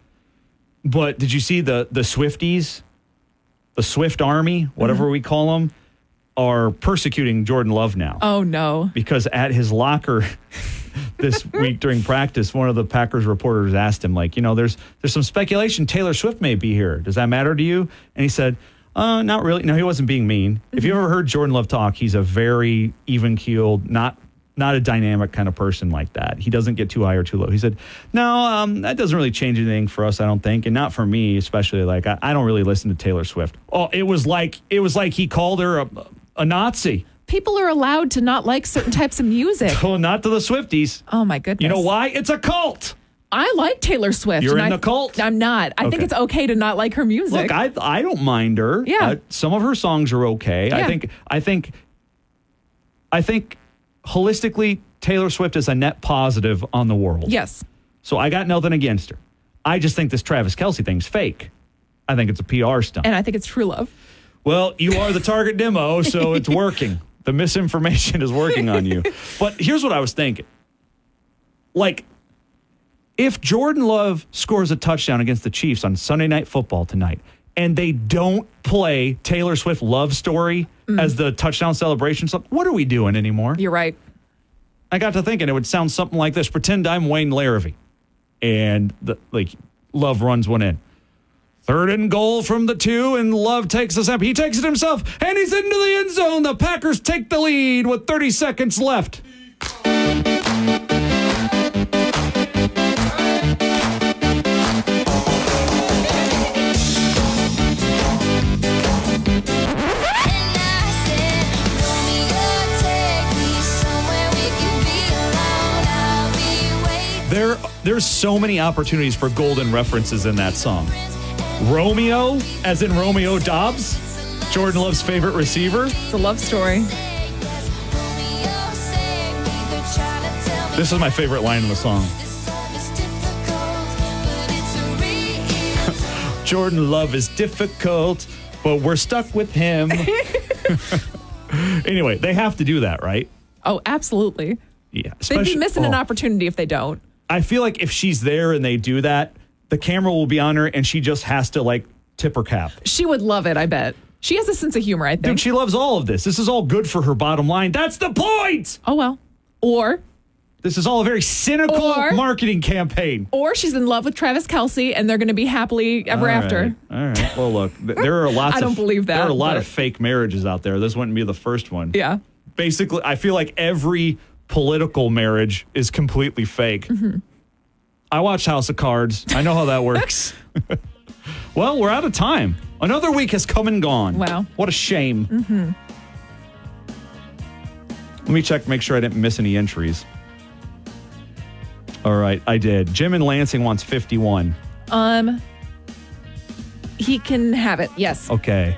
But did you see the the Swifties, the Swift Army, whatever Mm-hmm. we call them, are persecuting Jordan Love now Oh no. because at his locker this week during practice, one of the Packers reporters asked him, like, you know, there's there's some speculation Taylor Swift may be here. Does that matter to you? And he said, uh, not really. No, he wasn't being mean. If you ever heard Jordan Love talk, he's a very even keeled, not not a dynamic kind of person like that. He doesn't get too high or too low. He said, no, um, that doesn't really change anything for us, I don't think, and not for me, especially. Like, I, I don't really listen to Taylor Swift. Oh, it was like it was like he called her a, a Nazi. People are allowed to not like certain types of music. Oh, not to the Swifties. Oh my goodness. You know why? It's a cult. I like Taylor Swift. You're in I- the cult? I'm not. I think Okay. it's okay to not like her music. Look, I I don't mind her. Yeah. Uh, some of her songs are okay. I Yeah. think I think I think holistically Taylor Swift is a net positive on the world. yes. So I got nothing against her. I just think this Travis Kelce thing's fake. I think it's a PR stunt. And I think it's true love. Well, you are the target demo, so it's working. The misinformation is working on you. But here's what I was thinking. Like, if Jordan Love scores a touchdown against the Chiefs on Sunday Night Football tonight, and they don't play Taylor Swift Love Story mm. as the touchdown celebration what are we doing anymore? You're right. I got to thinking it would sound something like this. Pretend I'm Wayne Larrivee, and the like Love runs one in. Third and goal from the two, and Love takes a snap. He takes it himself, and he's into the end zone. The Packers take the lead with 30 seconds left. There, there's so many opportunities for golden references in that song. Romeo, as in Romeo Doubs, Jordan Love's favorite receiver. It's a love story. This is my favorite line in the song. Jordan Love is difficult, but we're stuck with him. anyway, they have to do that, right? Oh, absolutely. Yeah. They'd be missing an oh. opportunity if they don't. I feel like if she's there and they do that, the camera will be on her and she just has to like tip her cap. She would love it, I bet. She has a sense of humor, I think. Dude, she loves all of this. This is all good for her bottom line. That's the point. oh, well. Or This is all a very cynical Or- marketing campaign. or she's in love with Travis Kelce and they're going to be happily ever All after. All right. Well, look, there are lots I don't of believe that, There are a lot but- of fake marriages out there. This wouldn't be the first one. Yeah. Basically, I feel like every political marriage is completely fake. Mm-hmm. I watch House of Cards. I know how that works. well, we're out of time. Another week has come and gone. Wow. What a shame. hmm Let me check, make sure I didn't miss any entries. All right, I did. Jim and Lansing wants 51. Um, he can have it. Yes. Okay.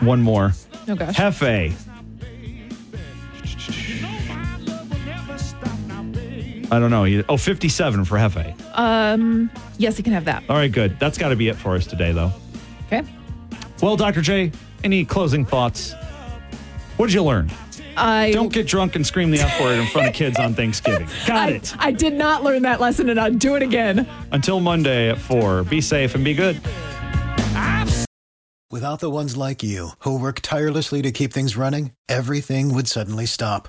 One more. Oh gosh. Hefe. I don't know. He- Oh, 57 for Hefe. Um, yes, he can have that. All right, good. That's got to be it for us today, though. Okay. Well, Dr. J, any closing thoughts? What did you learn? I Don't get drunk and scream the F word in front of kids on Thanksgiving. Got I, it. I did not learn that lesson and I'll do it again. Until Monday at 4. Be safe and be good. Without the ones like you, who work tirelessly to keep things running, everything would suddenly stop.